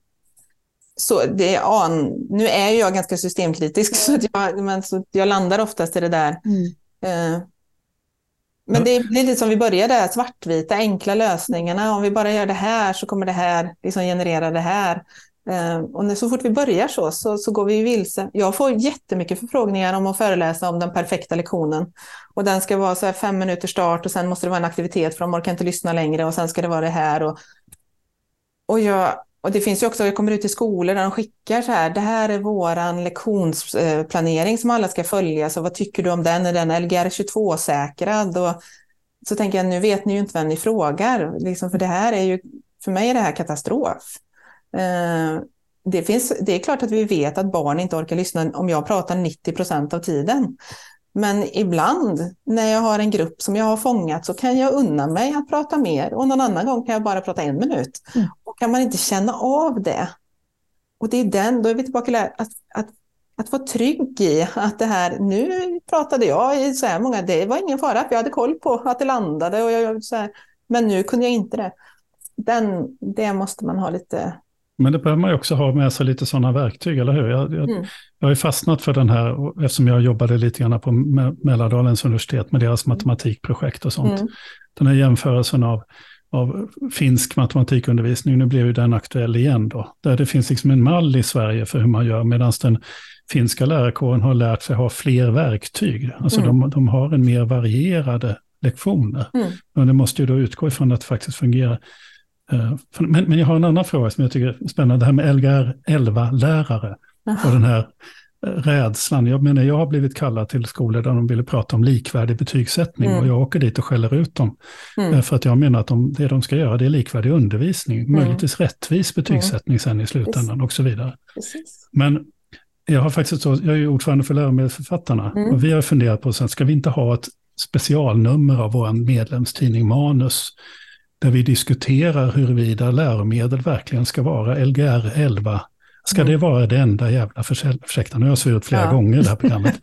Så det, ja, nu är jag ganska systemkritisk, *laughs* så, jag, men, så jag landar oftast i det där. Mm. Eh, men det blir lite som vi började, svartvita, enkla lösningarna. Om vi bara gör det här så kommer det här liksom generera det här. Eh, och när, så fort vi börjar så, så, så går vi vilse. Jag får jättemycket förfrågningar om att föreläsa om den perfekta lektionen. Och den ska vara så fem minuter start och sen måste det vara en aktivitet för de orkar inte lyssna längre och sen ska det vara det här. Och, och, jag, och det finns ju också, jag kommer ut till skolor där de skickar så här, det här är våran lektionsplanering som alla ska följa, så vad tycker du om den? Är den Lgr 22-säkrad? Och så tänker jag, nu vet ni ju inte vem ni frågar, liksom, för det här är ju, för mig är det här katastrof. Eh, det, finns, det är klart att vi vet att barn inte orkar lyssna om jag pratar 90 procent av tiden. Men ibland när jag har en grupp som jag har fångat så kan jag unna mig att prata mer och någon annan gång kan jag bara prata en minut. Mm. Och kan man inte känna av det, och det är den, då är vi tillbaka till att, att, att vara trygg i att det här, nu pratade jag i så här många, det var ingen fara, för jag hade koll på att det landade, och jag, så här, men nu kunde jag inte det. Den, det måste man ha lite men det behöver man ju också ha med sig lite sådana verktyg, eller hur? Jag, jag, mm. jag har ju fastnat för den här, eftersom jag jobbade lite grann på Mälardalens universitet med deras mm. matematikprojekt och sånt. Mm. Den här jämförelsen av, av finsk matematikundervisning, nu blev ju den aktuell igen då, där det finns liksom en mall i Sverige för hur man gör, medan den finska lärarkåren har lärt sig ha fler verktyg. Alltså mm. de, de har en mer varierade lektioner. Mm. Men det måste ju då utgå ifrån att det faktiskt fungerar. Eh, men, men jag har en annan fråga som jag tycker är spännande, det här med Lgr 11-lärare och den här eh, rädslan. Jag menar, jag har blivit kallad till skolor där de ville prata om likvärdig betygssättning mm. och jag åker dit och skäller ut dem. Mm. Eh, för att jag menar att de, det de ska göra det är likvärdig undervisning, mm. möjligtvis rättvis betygssättning sen i slutändan och så vidare. Precis. Men jag har faktiskt så, jag är ordförande för läromedelsförfattarna mm. och vi har funderat på, sen ska vi inte ha ett specialnummer av vår medlemstidning Manus där vi diskuterar huruvida läromedel verkligen ska vara Lgr 11. Ska mm. det vara det enda jävla, ursäkta nu har jag svurit flera ja. gånger i det här programmet,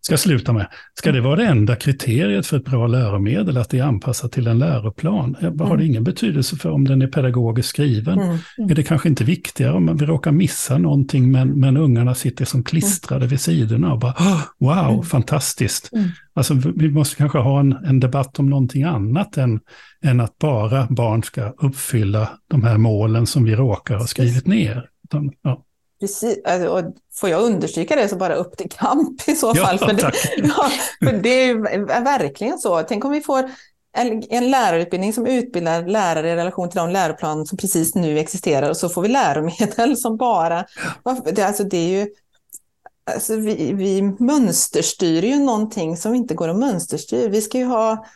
ska sluta med. Ska det vara det enda kriteriet för ett bra läromedel, att det är anpassat till en läroplan? Mm. Har det ingen betydelse för om den är pedagogiskt skriven? Mm. Mm. Är det kanske inte viktigare om vi råkar missa någonting, men, men ungarna sitter som klistrade mm. vid sidorna och bara wow, mm. fantastiskt. Mm. Alltså vi måste kanske ha en, en debatt om någonting annat än, än att bara barn ska uppfylla de här målen som vi råkar ha skrivit ner. Utan, ja. Precis, alltså, och får jag understryka det så bara upp till kamp i så fall. Ja, för, det, *laughs* ja, för det är verkligen så. Tänk om vi får en, en lärarutbildning som utbildar lärare i relation till de läroplaner som precis nu existerar och så får vi läromedel som bara... Det, alltså, det är ju... Alltså, vi, vi mönsterstyr ju någonting som inte går att mönsterstyra. Vi ska ju ha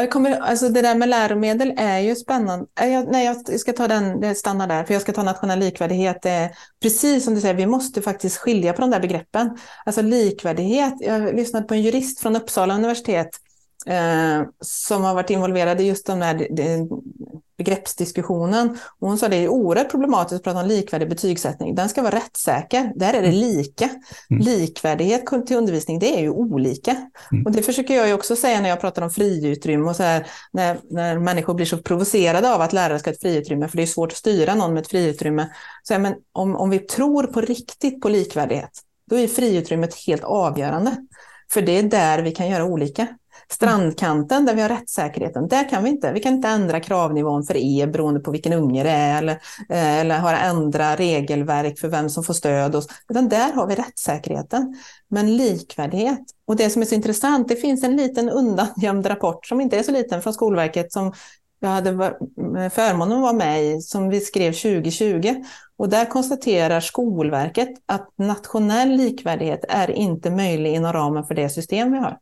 jag kommer, alltså det där med läromedel är ju spännande. Eh, jag, nej, jag ska ta den, det stannar där, för jag ska ta nationell likvärdighet. precis som du säger, vi måste faktiskt skilja på de där begreppen. Alltså likvärdighet, jag lyssnade på en jurist från Uppsala universitet eh, som har varit involverad i just de där begreppsdiskussionen. Och hon sa att det är oerhört problematiskt att prata om likvärdig betygssättning. Den ska vara rättssäker. Där är det mm. lika. Mm. Likvärdighet till undervisning, det är ju olika. Mm. Och det försöker jag ju också säga när jag pratar om friutrymme och så här, när, när människor blir så provocerade av att lärare ska ha ett friutrymme, för det är svårt att styra någon med ett friutrymme. Så här, men om, om vi tror på riktigt på likvärdighet, då är friutrymmet helt avgörande. För det är där vi kan göra olika. Strandkanten där vi har rättssäkerheten, där kan vi inte. Vi kan inte ändra kravnivån för E beroende på vilken unge det är eller, eh, eller har ändra regelverk för vem som får stöd. Och, utan där har vi rättssäkerheten. Men likvärdighet, och det som är så intressant, det finns en liten undangömd rapport som inte är så liten från Skolverket som jag hade eh, förmånen att vara med i, som vi skrev 2020. Och där konstaterar Skolverket att nationell likvärdighet är inte möjlig inom ramen för det system vi har.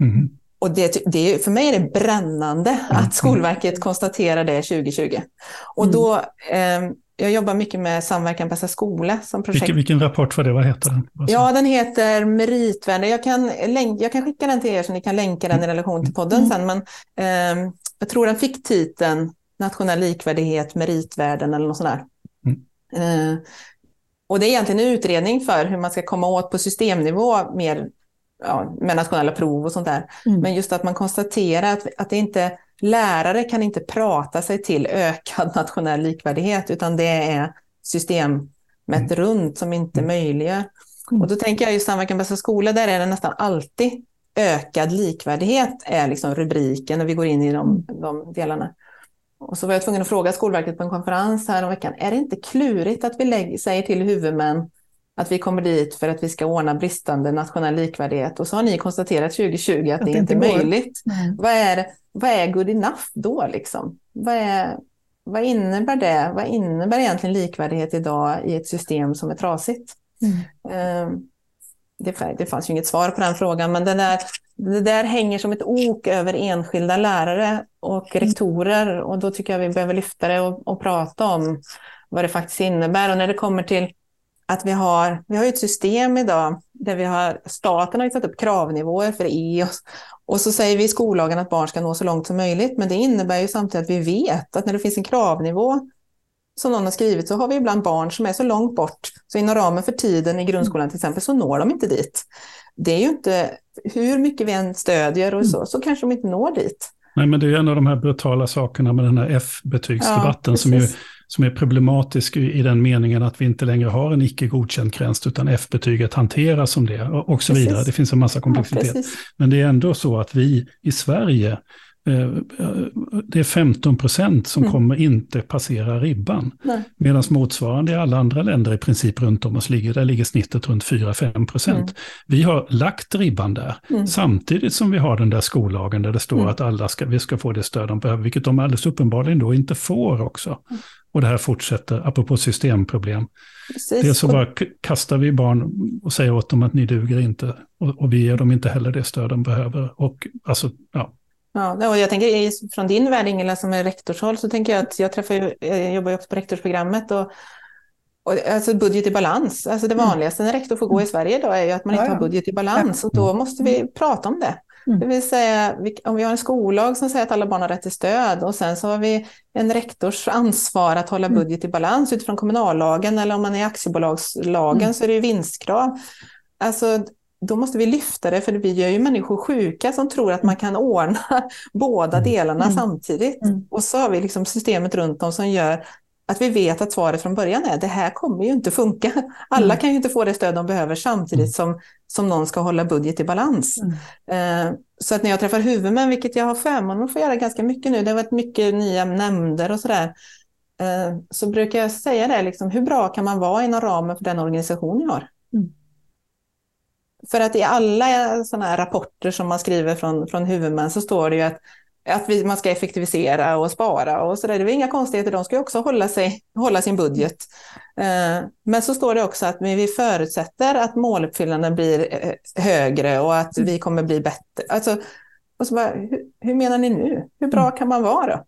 Mm. Och det, det, för mig är det brännande mm. att Skolverket konstaterar det 2020. Och mm. då, eh, jag jobbar mycket med Samverkan bästa skola som projekt. Vilken, vilken rapport var det? Vad heter den? Ja, den heter Meritvärde. Jag kan, jag kan skicka den till er så ni kan länka den i relation till podden mm. sen. Men eh, jag tror den fick titeln Nationell likvärdighet, meritvärden eller något sånt där. Mm. Eh, och det är egentligen en utredning för hur man ska komma åt på systemnivå mer ja, med nationella prov och sånt där. Mm. Men just att man konstaterar att, att det inte, lärare kan inte prata sig till ökad *laughs* nationell likvärdighet, utan det är systemet mm. runt som inte mm. möjliggör. Mm. Och då tänker jag just Samverkan bästa skola, där är det nästan alltid ökad likvärdighet är liksom rubriken när vi går in i de, mm. de delarna. Och så var jag tvungen att fråga Skolverket på en konferens här om veckan, är det inte klurigt att vi lägger, säger till huvudmän att vi kommer dit för att vi ska ordna bristande nationell likvärdighet. Och så har ni konstaterat 2020 att, att det, inte är möjligt. Vad är, vad är good enough då? Liksom? Vad, är, vad innebär det? Vad innebär egentligen likvärdighet idag i ett system som är trasigt? Mm. Um, det, det fanns ju inget svar på den frågan, men det där, det där hänger som ett ok över enskilda lärare och mm. rektorer. Och då tycker jag vi behöver lyfta det och, och prata om vad det faktiskt innebär. Och när det kommer till att vi har, vi har ett system idag där vi har, staten har satt upp kravnivåer för E och, och så säger vi i skollagen att barn ska nå så långt som möjligt. Men det innebär ju samtidigt att vi vet att när det finns en kravnivå som någon har skrivit så har vi ibland barn som är så långt bort så inom ramen för tiden i grundskolan till exempel så når de inte dit. Det är ju inte, hur mycket vi än stödjer och så, så kanske de inte når dit. Nej, men det är en av de här brutala sakerna med den här F-betygsdebatten ja, som ju som är problematisk i den meningen att vi inte längre har en icke godkänd gräns, utan F-betyget hanteras som det och så vidare. Det finns en massa komplexitet. Ja, Men det är ändå så att vi i Sverige Eh, det är 15 procent som mm. kommer inte passera ribban. Medan motsvarande i alla andra länder i princip runt om oss ligger, där ligger snittet runt 4-5 procent. Mm. Vi har lagt ribban där, mm. samtidigt som vi har den där skollagen där det står mm. att alla ska, vi ska få det stöd de behöver, vilket de alldeles uppenbarligen då inte får också. Och det här fortsätter, apropå systemproblem. Precis. Det är så bara kastar vi barn och säger åt dem att ni duger inte. Och, och vi ger dem inte heller det stöd de behöver. Och alltså, ja, Ja, och jag tänker från din värld Ingela som är rektorshåll så tänker jag att jag träffar jag jobbar ju också på rektorsprogrammet och, och alltså budget i balans. Alltså det mm. vanligaste när rektor får gå i. Sverige idag är ju att man inte ja, ja. har budget i balans och då måste vi prata om det. Mm. Det vill säga om vi har en skollag som säger att alla barn har rätt till stöd och sen så har vi en rektors ansvar att hålla budget i balans utifrån kommunallagen eller om man är aktiebolagslagen mm. så är det ju vinstkrav. Alltså då måste vi lyfta det, för vi gör ju människor sjuka som tror att man kan ordna *laughs* båda mm. delarna mm. samtidigt. Mm. Och så har vi liksom systemet runt om som gör att vi vet att svaret från början är det här kommer ju inte funka. *laughs* Alla mm. kan ju inte få det stöd de behöver samtidigt mm. som, som någon ska hålla budget i balans. Mm. Eh, så att när jag träffar huvudmän, vilket jag har förmånen att få göra ganska mycket nu, det har varit mycket nya nämnder och sådär, eh, så brukar jag säga det, liksom, hur bra kan man vara inom ramen för den organisation jag har? För att i alla sådana här rapporter som man skriver från, från huvudmän så står det ju att, att vi, man ska effektivisera och spara och så där. Det är inga konstigheter, de ska ju också hålla, sig, hålla sin budget. Eh, men så står det också att vi förutsätter att måluppfyllnaden blir eh, högre och att vi kommer bli bättre. Alltså, och så bara, hur, hur menar ni nu? Hur bra kan man vara då?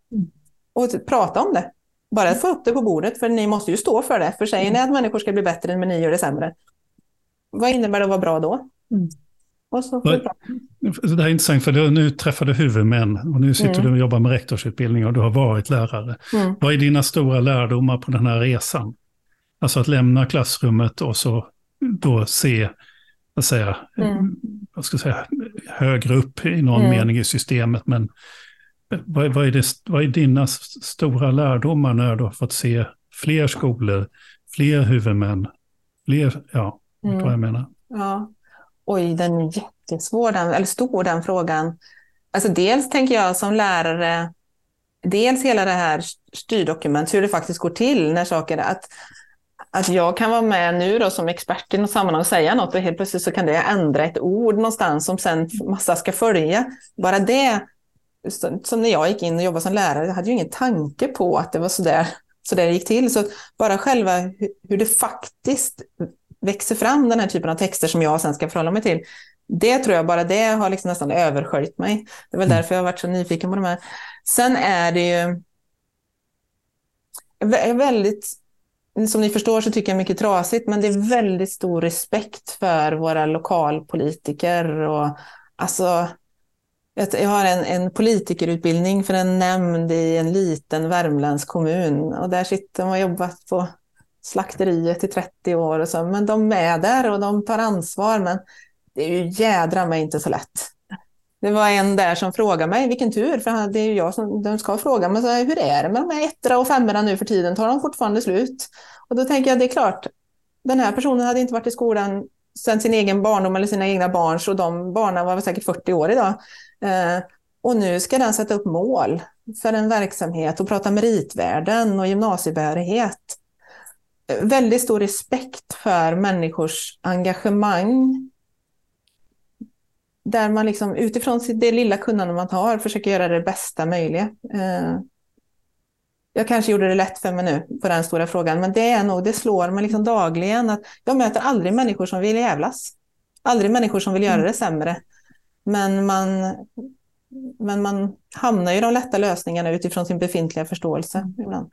Och prata om det. Bara få upp det på bordet, för ni måste ju stå för det. För säger ni att människor ska bli bättre, men ni gör det sämre, vad innebär det att vara bra då? Mm. Och så det här är intressant, för nu träffar du huvudmän och nu sitter mm. du och jobbar med rektorsutbildning och du har varit lärare. Mm. Vad är dina stora lärdomar på den här resan? Alltså att lämna klassrummet och så då se, vad säga, mm. vad ska jag säga, högre upp i någon mm. mening i systemet. Men vad, vad, är det, vad är dina stora lärdomar när du har fått se fler skolor, fler huvudmän, fler, ja, Mm. Vad jag menar? Ja. Oj, den är jättesvår, den, eller stor den frågan. Alltså dels tänker jag som lärare, dels hela det här styrdokument, hur det faktiskt går till när saker, att, att jag kan vara med nu då som expert i något sammanhang och säga något och helt plötsligt så kan det ändra ett ord någonstans som sen massa ska följa. Bara det, som när jag gick in och jobbade som lärare, jag hade ju ingen tanke på att det var sådär så där det gick till. Så bara själva hur det faktiskt växer fram den här typen av texter som jag sen ska förhålla mig till. Det tror jag bara det har liksom nästan översköljt mig. Det är väl mm. därför jag har varit så nyfiken på de här. Sen är det ju väldigt som ni förstår så tycker jag mycket trasigt, men det är väldigt stor respekt för våra lokalpolitiker. Och, alltså, jag har en, en politikerutbildning för en nämnd i en liten värmländsk kommun och där sitter de och jobbat på slakteriet i 30 år och så, men de är där och de tar ansvar, men det är ju jädra mig inte så lätt. Det var en där som frågade mig, vilken tur, för det är ju jag som de ska fråga, men så, hur är det med de här ettra och femmorna nu för tiden, tar de fortfarande slut? Och då tänker jag, det är klart, den här personen hade inte varit i skolan sedan sin egen barndom eller sina egna barns och de barnen var väl säkert 40 år idag. Eh, och nu ska den sätta upp mål för en verksamhet och prata meritvärden och gymnasiebehörighet. Väldigt stor respekt för människors engagemang. Där man liksom utifrån det lilla kunnande man har försöker göra det bästa möjliga. Eh, jag kanske gjorde det lätt för mig nu på den stora frågan, men det är nog, det slår mig liksom dagligen att jag möter aldrig människor som vill jävlas. Aldrig människor som vill göra det sämre. Men man, men man hamnar i de lätta lösningarna utifrån sin befintliga förståelse ibland.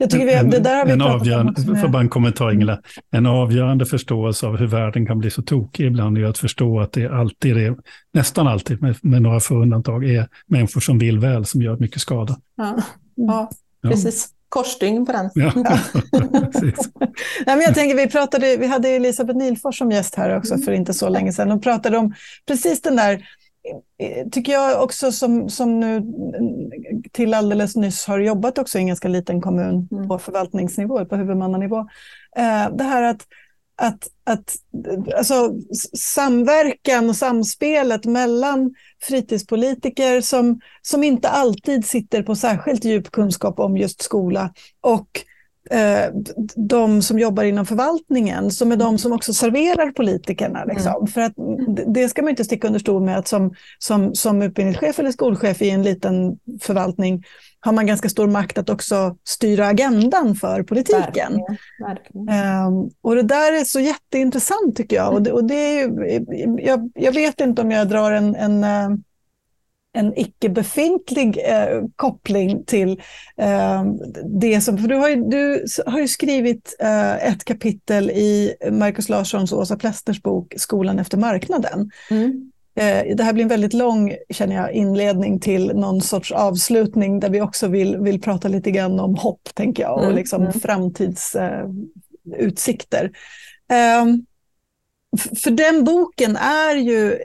Jag tycker vi, en, det där har vi en avgörande, för bara en kommentar Ingela, en avgörande förståelse av hur världen kan bli så tokig ibland är att förstå att det alltid är, nästan alltid med, med några få undantag, är människor som vill väl som gör mycket skada. Ja, ja precis. Korsstygn på den. Ja, *laughs* Nej, men jag tänker, vi, pratade, vi hade Elisabeth Nilfors som gäst här också för inte så länge sedan. Och pratade om precis den där tycker jag också som, som nu till alldeles nyss har jobbat också i en ganska liten kommun mm. på förvaltningsnivå, på huvudmannanivå. Eh, det här att, att, att alltså, samverkan och samspelet mellan fritidspolitiker som, som inte alltid sitter på särskilt djup kunskap om just skola och de som jobbar inom förvaltningen, som är de som också serverar politikerna. Mm. Liksom. Mm. För att det ska man inte sticka under stol med att som, som, som utbildningschef eller skolchef i en liten förvaltning har man ganska stor makt att också styra agendan för politiken. Verkligen, verkligen. Um, och det där är så jätteintressant tycker jag. Och det, och det är ju, jag, jag vet inte om jag drar en, en uh, en icke befintlig eh, koppling till eh, det som... För du har ju, du har ju skrivit eh, ett kapitel i Markus Larssons och Åsa Plestners bok Skolan efter marknaden. Mm. Eh, det här blir en väldigt lång känner jag, inledning till någon sorts avslutning där vi också vill, vill prata lite grann om hopp, tänker jag, och mm. liksom mm. framtidsutsikter. Eh, för den boken är ju,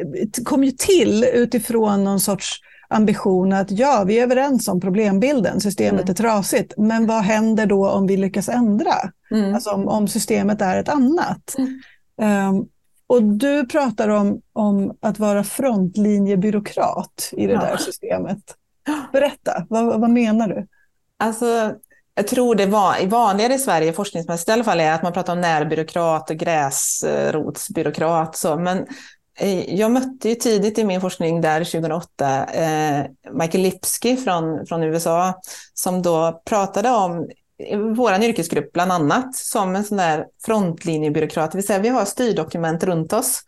kom ju till utifrån någon sorts ambition att ja, vi är överens om problembilden, systemet mm. är trasigt, men vad händer då om vi lyckas ändra? Mm. Alltså om, om, systemet är ett annat. Mm. Um, och du pratar om, om att vara frontlinjebyråkrat i det ja. där systemet. Berätta, vad, vad menar du? Alltså, jag tror det var vanligare i Sverige, forskningsmässigt i alla fall, är att man pratar om närbyråkrat och gräsrotsbyråkrat. Så. Men eh, jag mötte ju tidigt i min forskning där 2008 eh, Michael Lipsky från, från USA som då pratade om vår yrkesgrupp bland annat som en sån där frontlinjebyråkrat. Det vill säga vi har styrdokument runt oss.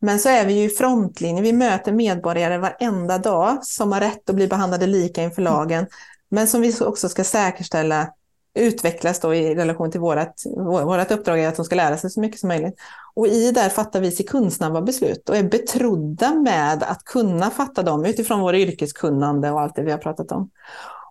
Men så är vi ju i frontlinje. Vi möter medborgare varenda dag som har rätt att bli behandlade lika inför lagen men som vi också ska säkerställa utvecklas då i relation till vårt, vårat uppdrag är att de ska lära sig så mycket som möjligt. Och i där fattar vi sekundsnabba beslut och är betrodda med att kunna fatta dem utifrån vår yrkeskunnande och allt det vi har pratat om.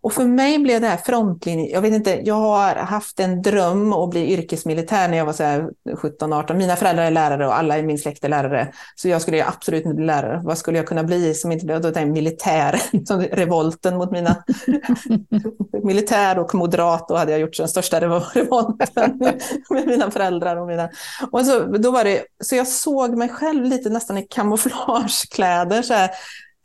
Och för mig blev det här frontlinjen, jag vet inte, jag har haft en dröm att bli yrkesmilitär när jag var 17-18. Mina föräldrar är lärare och alla i min släkt är lärare. Så jag skulle absolut inte bli lärare. Vad skulle jag kunna bli som inte blev? Då tänkte militär, *laughs* som revolten mot mina... *laughs* militär och moderat, då hade jag gjort den största *laughs* revolten med mina föräldrar. Och, mina... och så, då var det, så jag såg mig själv lite nästan i kamouflagekläder. Så här,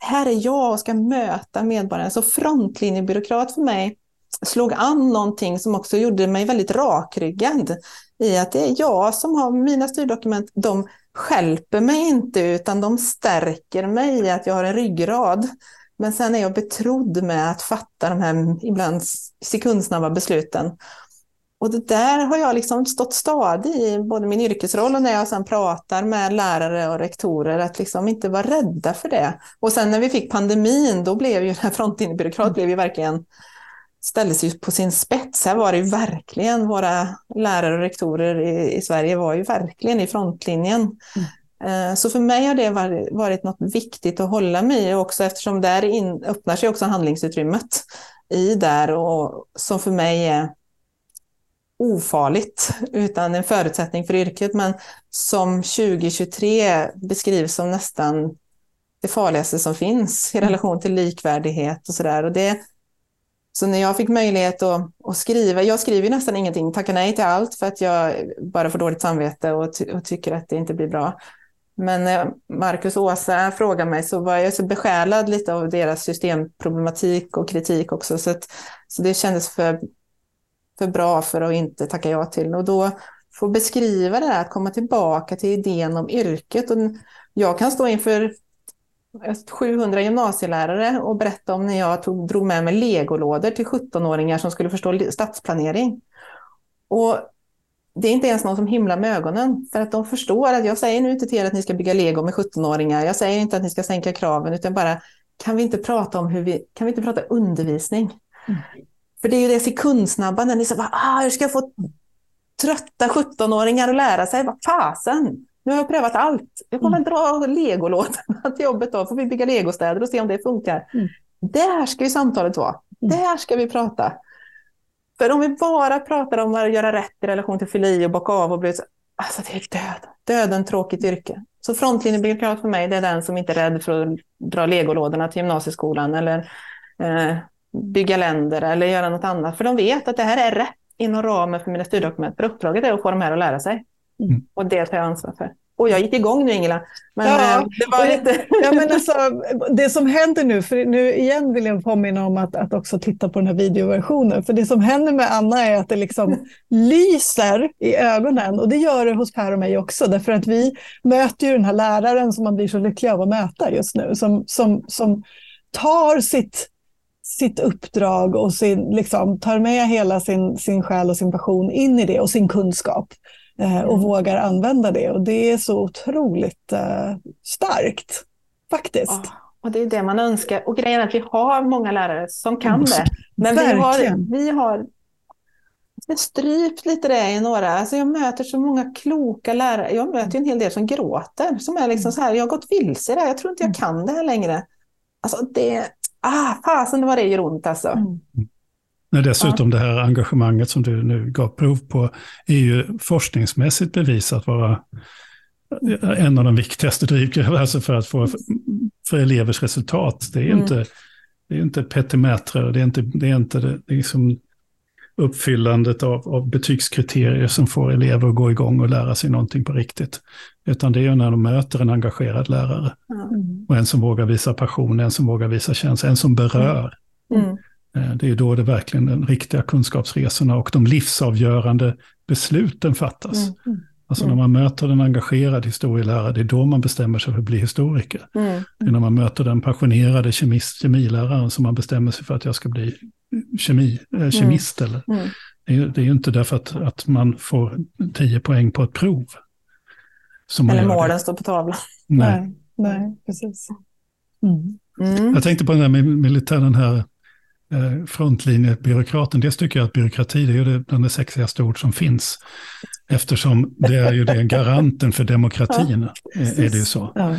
här är jag och ska möta medborgarna. Så frontlinjebyråkrat för mig slog an någonting som också gjorde mig väldigt rakryggad i att det är jag som har mina styrdokument. De skälper mig inte utan de stärker mig i att jag har en ryggrad. Men sen är jag betrodd med att fatta de här ibland sekundsnabba besluten. Och det där har jag liksom stått stadig i både min yrkesroll och när jag sen pratar med lärare och rektorer, att liksom inte vara rädda för det. Och sen när vi fick pandemin, då blev ju *laughs* den här frontlinjebyråkrat blev ju verkligen ställdes ju på sin spets. Här var det ju verkligen, våra lärare och rektorer i, i Sverige var ju verkligen i frontlinjen. Mm. Eh, så för mig har det varit något viktigt att hålla mig i också eftersom där in, öppnar sig också handlingsutrymmet i där och som för mig är ofarligt utan en förutsättning för yrket men som 2023 beskrivs som nästan det farligaste som finns i mm. relation till likvärdighet och sådär. Så när jag fick möjlighet att, att, skriva, jag skriver nästan ingenting, tackar nej till allt för att jag bara får dåligt samvete och, ty och tycker att det inte blir bra. Men när Marcus och Åsa frågade mig så var jag så besjälad lite av deras systemproblematik och kritik också. Så, att, så det kändes för, för bra för att inte tacka ja till. Och då få beskriva det här, att komma tillbaka till idén om yrket. Och jag kan stå inför 700 gymnasielärare och berätta om när jag tog, drog med mig legolådor till 17-åringar som skulle förstå stadsplanering. Och det är inte ens någon som himlar med ögonen, för att de förstår att jag säger nu inte till er att ni ska bygga lego med 17-åringar, jag säger inte att ni ska sänka kraven, utan bara kan vi inte prata om hur vi, kan vi inte prata undervisning? Mm. För det är ju det sekundsnabba, när ni säger, ah, hur ska jag få trötta 17-åringar att lära sig? Vad fasen! Nu har jag prövat allt. Jag kommer mm. dra legolådorna till jobbet då, får vi bygga legostäder och se om det funkar. Mm. Där ska ju samtalet vara. Mm. Där ska vi prata. För om vi bara pratar om att göra rätt i relation till fylla och bocka av och bli alltså det är död. Döden tråkigt yrke. Så frontlinjebyråkrat för mig, det är den som inte är rädd för att dra legolådorna till gymnasieskolan eller eh, bygga länder eller göra något annat. För de vet att det här är rätt inom ramen för mina styrdokument. För uppdraget är att få dem här att lära sig. Mm. Och det tar jag ansvar för. Och jag gick igång nu Ingela. Men ja, eh, det var lite... ja, men *laughs* alltså, det som händer nu, för nu igen vill jag påminna om att, att också titta på den här videoversionen. För det som händer med Anna är att det liksom lyser i ögonen. Och det gör det hos Per och mig också. Därför att vi möter ju den här läraren som man blir så lycklig av att möta just nu. Som, som, som tar sitt sitt uppdrag och sin, liksom, tar med hela sin, sin själ och sin passion in i det och sin kunskap. Eh, och mm. vågar använda det. Och det är så otroligt eh, starkt, faktiskt. Ja, och det är det man önskar. Och grejen är att vi har många lärare som kan mm. det. Men vi har, vi har strypt lite det i några. Alltså jag möter så många kloka lärare. Jag möter en hel del som gråter. Som är liksom mm. så här, jag har gått vilse där. Jag tror inte jag kan det här längre. Alltså det, ah, fasen var det gör ont alltså. Mm. När dessutom ja. det här engagemanget som du nu gav prov på är ju forskningsmässigt bevisat vara en av de viktigaste drivkrafterna alltså för att få för elevers resultat. Det är mm. inte, det är inte petimätrar, det är inte, det är inte det, det är liksom uppfyllandet av, av betygskriterier som får elever att gå igång och lära sig någonting på riktigt. Utan det är när de möter en engagerad lärare. Mm. Och en som vågar visa passion, en som vågar visa känsla, en som berör. Mm. Eh, det är då det verkligen de riktiga kunskapsresorna och de livsavgörande besluten fattas. Mm. mm. Alltså när man möter en engagerad historielärare, det är då man bestämmer sig för att bli historiker. Mm. Det är när man möter den passionerade kemist, kemiläraren som man bestämmer sig för att jag ska bli kemi, äh, kemist. Mm. Eller. Mm. Det, är, det är ju inte därför att, att man får tio poäng på ett prov. Eller målen står på tavlan. Nej, nej, nej precis. Mm. Jag tänkte på den här militären här Eh, frontlinjebyråkraten. Dels tycker jag att byråkrati det är det, bland det sexigaste ord som finns. Eftersom det är ju det garanten för demokratin. Ja, är, är det ju så. Ja.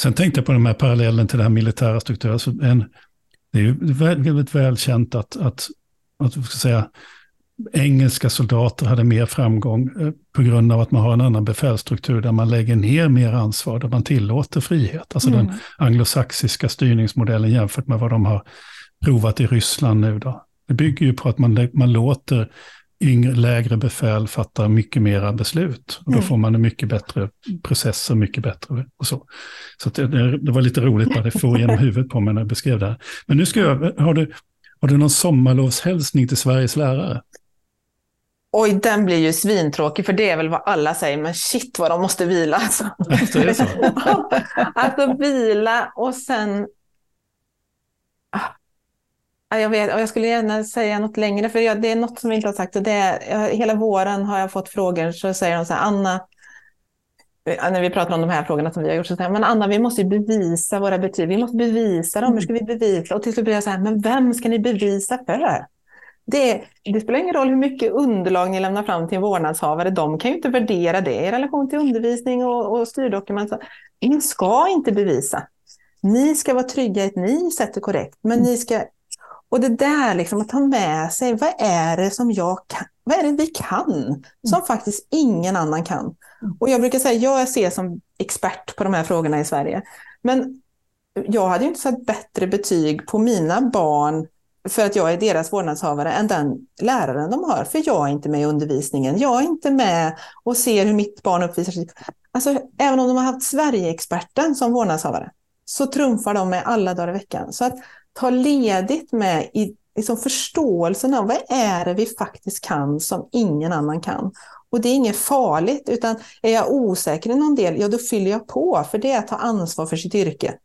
Sen tänkte jag på de här parallellen till det här militära strukturen. Alltså en, det är ju väldigt välkänt att, att, att ska säga, engelska soldater hade mer framgång eh, på grund av att man har en annan befälsstruktur där man lägger ner mer ansvar, där man tillåter frihet. Alltså mm. den anglosaxiska styrningsmodellen jämfört med vad de har provat i Ryssland nu då. Det bygger ju på att man, man låter yngre, lägre befäl fatta mycket mera beslut. Och då mm. får man en mycket bättre process och mycket bättre och så. Så det, det, var lite roligt bara det får genom huvudet på mig när jag beskrev det här. Men nu ska jag, har du, har du någon sommarlovshälsning till Sveriges lärare? Oj, den blir ju svintråkig, för det är väl vad alla säger, men shit vad de måste vila. Alltså, alltså, *laughs* alltså vila och sen jag, vet, jag skulle gärna säga något längre, för jag, det är något som vi inte har sagt. Och det är, hela våren har jag fått frågor, så säger de så här, Anna, när vi pratar om de här frågorna som vi har gjort, så säger men Anna, vi måste bevisa våra betyg. Vi måste bevisa dem. Hur ska vi bevisa? Och till slut blir jag så här, men vem ska ni bevisa för? Det, det, spelar ingen roll hur mycket underlag ni lämnar fram till en vårdnadshavare. De kan ju inte värdera det i relation till undervisning och, och styrdokument. Ni ska inte bevisa. Ni ska vara trygga i att ni sätter korrekt. Men ni ska... Och det där liksom att ta med sig, vad är det som jag kan? Vad är det vi kan som faktiskt ingen annan kan? Och jag brukar säga, jag ser som expert på de här frågorna i Sverige. Men jag hade ju inte satt bättre betyg på mina barn för att jag är deras vårdnadshavare än den läraren de har. För jag är inte med i undervisningen. Jag är inte med och ser hur mitt barn uppvisar sig. Alltså, även om de har haft Sverigeexperten som vårdnadshavare så trumfar de med alla dagar i veckan. Så att ta ledigt med i liksom förståelsen av vad är det vi faktiskt kan som ingen annan kan. Och det är inget farligt, utan är jag osäker i någon del, ja då fyller jag på, för det är att ta ansvar för sitt yrke.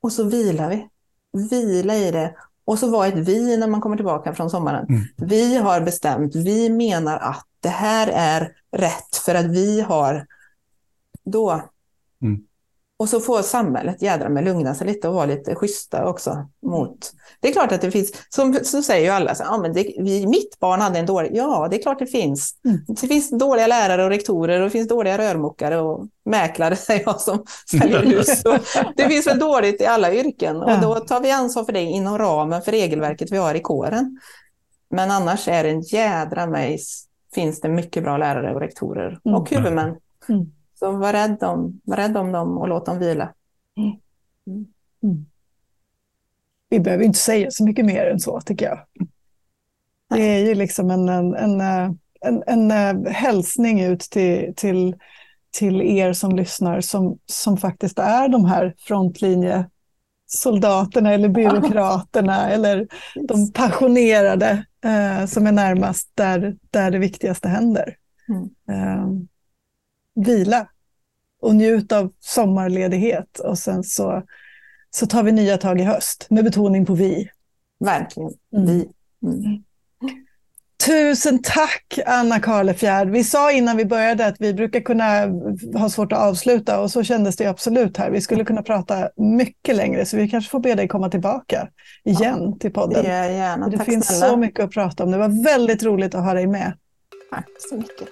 Och så vilar vi. Vila i det. Och så var ett vi när man kommer tillbaka från sommaren. Mm. Vi har bestämt, vi menar att det här är rätt för att vi har då. Mm. Och så får samhället jädra med lugna sig lite och vara lite schyssta också mot. Det är klart att det finns, som så säger ju alla, så, ja, men det, vi, mitt barn hade en dålig, ja det är klart det finns. Mm. Det finns dåliga lärare och rektorer och det finns dåliga rörmokare och mäklare *laughs* säger jag som säljer hus. det finns väl dåligt i alla yrken och då tar vi ansvar för det inom ramen för regelverket vi har i kåren. Men annars är det en jädra mig finns det mycket bra lärare och rektorer mm. och huvudmän. Mm. Så var rädd, om, var rädd om dem och låt dem vila. Mm. Mm. mm. Vi behöver inte säga så mycket mer än så, tycker jag. Det är ju liksom en, en, en, en, en hälsning ut till, till, till er som lyssnar som, som faktiskt är de här frontlinjesoldaterna eller byråkraterna eller de passionerade eh, som är närmast där, där det viktigaste händer. Mm. Eh, vila och njut av sommarledighet och sen så, så tar vi nya tag i höst med betoning på vi. Verkligen, mm. vi. Mm. Tusen tack Anna Karlefjärd. Vi sa innan vi började att vi brukar kunna ha svårt att avsluta och så kändes det absolut här. Vi skulle kunna prata mycket längre så vi kanske får be dig komma tillbaka igen ja, till podden. Det, det finns snälla. så mycket att prata om. Det var väldigt roligt att ha dig med. Tack så mycket.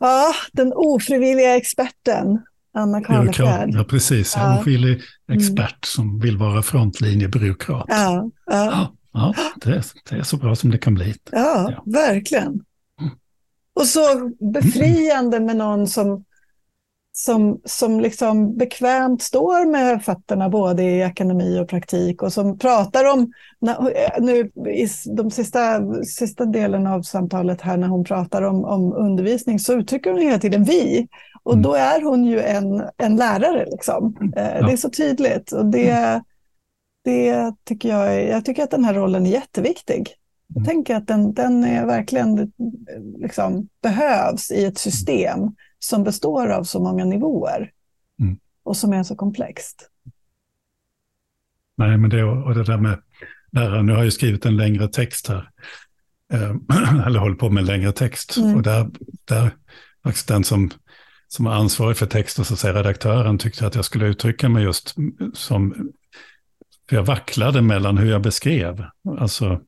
Ja, den ofrivilliga experten. Anna Karlefjärd. Ja, precis. En ja. ofrivillig mm. expert mm. som vill vara frontlinjebyråkrat. Ja, ja. ja, ja det, det, är så bra som det kan bli. Ja, verkligen. Mm. Och så befriande med någon som som, som liksom bekvämt står med fötterna både i akademi och praktik och som pratar om, nu i de sista, sista delen av samtalet här när hon pratar om, om undervisning så uttrycker hon hela tiden vi. Och mm. då är hon ju en, en lärare liksom. Mm. Eh, det är så tydligt och det, mm. det tycker jag, jag tycker att den här rollen är jätteviktig. Jag tänker att den, den är verkligen liksom, behövs i ett system som består av så många nivåer mm. och som är så komplext. Nej, men det, och det där med lärare, nu har jag skrivit en längre text här, eh, *clears throat* eller håller på med en längre text, mm. och där, där faktiskt den som, som är ansvarig för texten, så säger redaktören, tyckte att jag skulle uttrycka mig just som, för jag vacklade mellan hur jag beskrev, alltså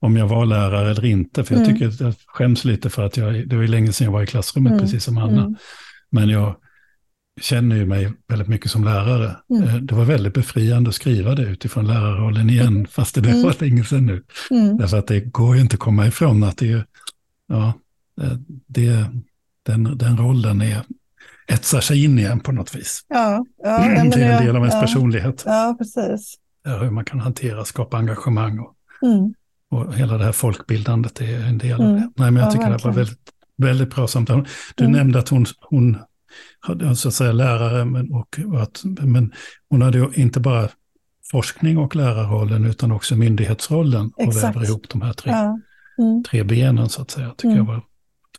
om jag var lärare eller inte. För jag mm. tycker att jag skäms lite för att jag, det var länge sedan jag var i klassrummet, mm. precis som Anna. Mm. Men jag känner ju mig väldigt mycket som lärare. Mm. Eh, det var väldigt befriande att skriva det utifrån lärarrollen igen, mm. fast det mm. var länge sedan nu. Mm. Därför att det går ju inte att komma ifrån att det är, ja, eh, det, den, den rollen är, etsar sig in igen på något vis. Ja, ja, *clears throat* det är en del av ens ja, personlighet. Ja, precis. Hur man kan hantera, skapa engagemang och och hela det här folkbildandet är en del mm. av det. Nej, men jag ja, tycker verkligen. det var väldigt, väldigt bra samtal. Du mm. nämnde att hon, hon hade så att säga lärare, men, och, att, men hon hade inte bara forskning och lärarrollen utan också myndighetsrollen Exakt. och väver ihop de här tre, ja. mm. tre benen så att säga. tycker jag mm. var ett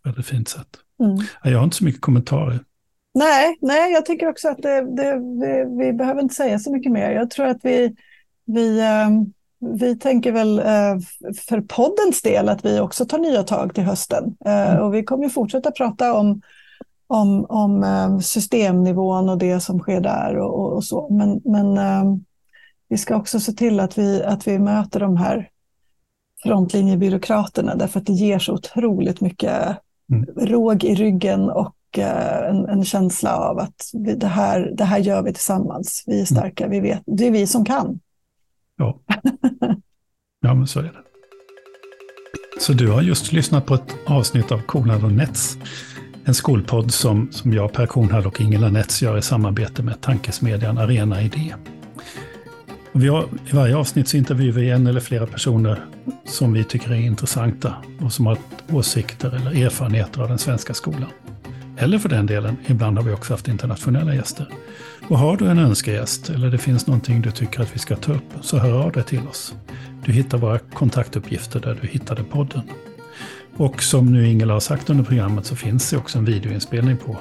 väldigt fint sätt. Mm. Jag har inte så mycket kommentarer. Nej, nej jag tycker också att det, det, det, vi behöver inte säga så mycket mer. Jag tror att vi, vi um vi tänker väl eh, för poddens del att vi också tar nya tag till hösten. Eh, mm. Och vi kommer fortsätta prata om, om, om eh, systemnivån och det som sker där och, och så. Men, men vi ska också se till att vi, att vi möter de här frontlinjebyråkraterna därför att det ger så otroligt mycket mm. råg i ryggen och en, en, känsla av att vi, det, här, det här gör vi tillsammans. Vi är mm. starka, vi vet, det är vi som kan. Ja, ja men så är det. Så du har just lyssnat på ett avsnitt av Kornhall och Nets. En skolpodd som, som jag, Per Kornhall och Ingela Nets gör i samarbete med tankesmedjan Arena Idé. Vi har, I varje avsnitt så intervjuar vi en eller flera personer som vi tycker är intressanta och som har åsikter eller erfarenheter av den svenska skolan. Eller för den delen, ibland har vi också haft internationella gäster. Och har du en önskegäst eller det finns någonting du tycker att vi ska ta upp så hör av dig till oss. Du hittar våra kontaktuppgifter där du hittade podden. Och som nu Ingela har sagt under programmet så finns det också en videoinspelning på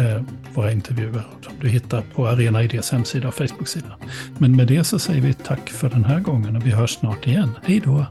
eh, våra intervjuer som du hittar på Arena Idés hemsida och Facebook-sida. Men med det så säger vi tack för den här gången och vi hörs snart igen. Hej då!